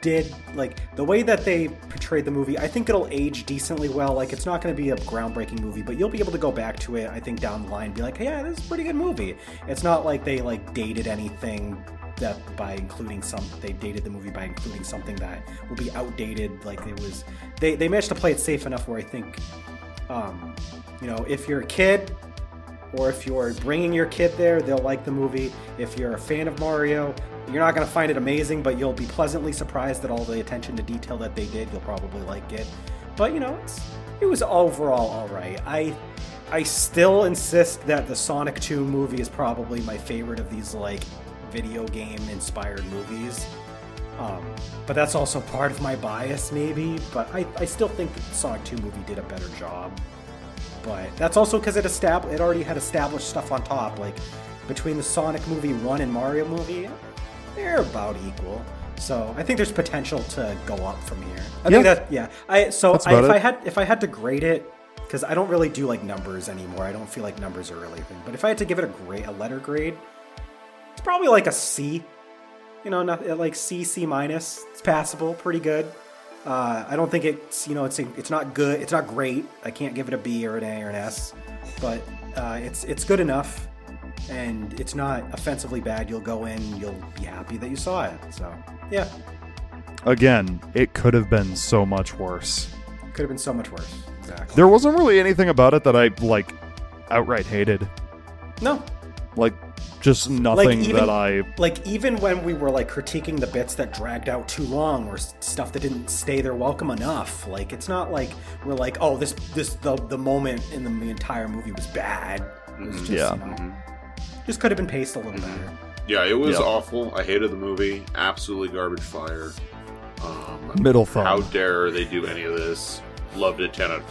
did like the way that they portrayed the movie i think it'll age decently well like it's not going to be a groundbreaking movie but you'll be able to go back to it i think down the line and be like hey, yeah this is a pretty good movie it's not like they like dated anything that by including some they dated the movie by including something that will be outdated like it was they they managed to play it safe enough where i think um you know if you're a kid or if you're bringing your kid there, they'll like the movie. If you're a fan of Mario, you're not going to find it amazing, but you'll be pleasantly surprised at all the attention to detail that they did. You'll probably like it. But you know, it's it was overall all right. I I still insist that the Sonic 2 movie is probably my favorite of these like video game inspired movies. Um, but that's also part of my bias, maybe. But I, I still think the Sonic 2 movie did a better job but that's also because it estab- it already had established stuff on top. Like between the Sonic movie one and Mario movie, they're about equal. So I think there's potential to go up from here. I think Yeah. that yeah. I so I, if it. I had if I had to grade it because I don't really do like numbers anymore. I don't feel like numbers are really a thing. But if I had to give it a grade, a letter grade, probably like a C. You know, not like C C minus. It's passable, pretty good. Uh, I don't think it's you know it's it's not good. It's not great. I can't give it a B or an A or an S, but uh, it's it's good enough, and it's not offensively bad. You'll go in, you'll be happy that you saw it. So yeah, Again, it could have been so much worse. could have been so much worse. Exactly. There wasn't really anything about it that I like outright hated. No, Like just nothing even- that I like even when we were like critiquing the bits that dragged out too long or stuff that didn't stay there welcome enough like it's not like we're like oh this this the, the moment in the, the entire movie was bad it was just Yeah. you know, just could have been paced a little better Yeah, it was Yep. awful. I hated the movie. Absolutely garbage fire. Um, middle thumb. how dare they do any of this? Loved it 10 out of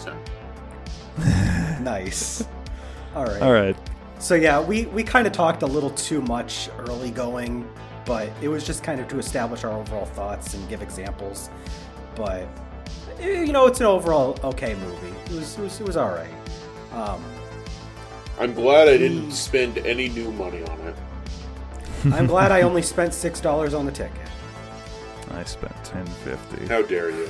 10. nice all right All right. So yeah we we kind of talked a little too much early going but it was just kind of to establish our overall thoughts and give examples but eh, you know it's an overall okay movie it was it was, it was all right um, I'm glad I didn't spend any new money on it. I'm glad I only spent six dollars on the ticket. I spent ten fifty. How dare you?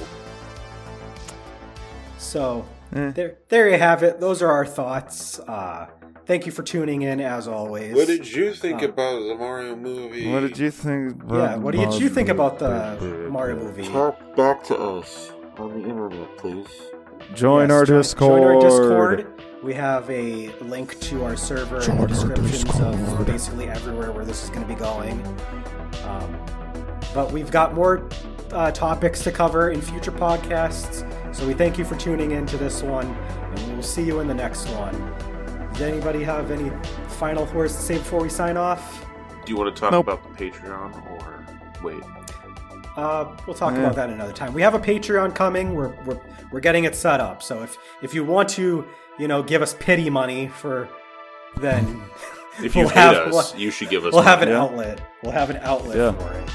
So Eh. there, there you have it. Those are our thoughts. Uh, thank you for tuning in, as always. What did you think Uh, about the Mario movie? What did you think? yeah, what did you think about the Mario movie? Talk back to us on the internet, please. Join Yes, our join- Discord. Join our Discord. We have a link to our server in the descriptions of basically everywhere where this is going to be going. Um, but we've got more uh, topics to cover in future podcasts. So we thank you for tuning in to this one, and we will see you in the next one. Does anybody have any final words to say before we sign off? Do you want to talk Nope. about the Patreon or wait? Uh, we'll talk Eh. about that another time. We have a Patreon coming. We're, we're we're getting it set up. So if if you want to, you know, give us pity money for, then If you we'll hate have us, we'll, you should give us. we'll have an. Yeah. outlet. We'll have an outlet Yeah. for it.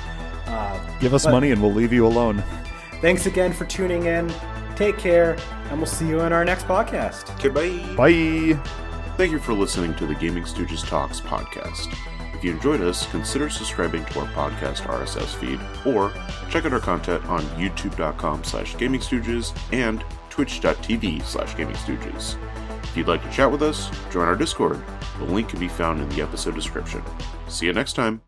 Uh, Give us But- money and we'll leave you alone. thanks again for tuning in. Take care, and we'll see you in our next podcast. Goodbye. Bye. Thank you for listening to the Gaming Stooges Talks podcast. If you enjoyed us, consider subscribing to our podcast RSS feed, or check out our content on youtube.com slash gaming stooges and twitch.tv slash gaming stooges. If you'd like to chat with us, join our Discord. The link can be found in the episode description. See you next time.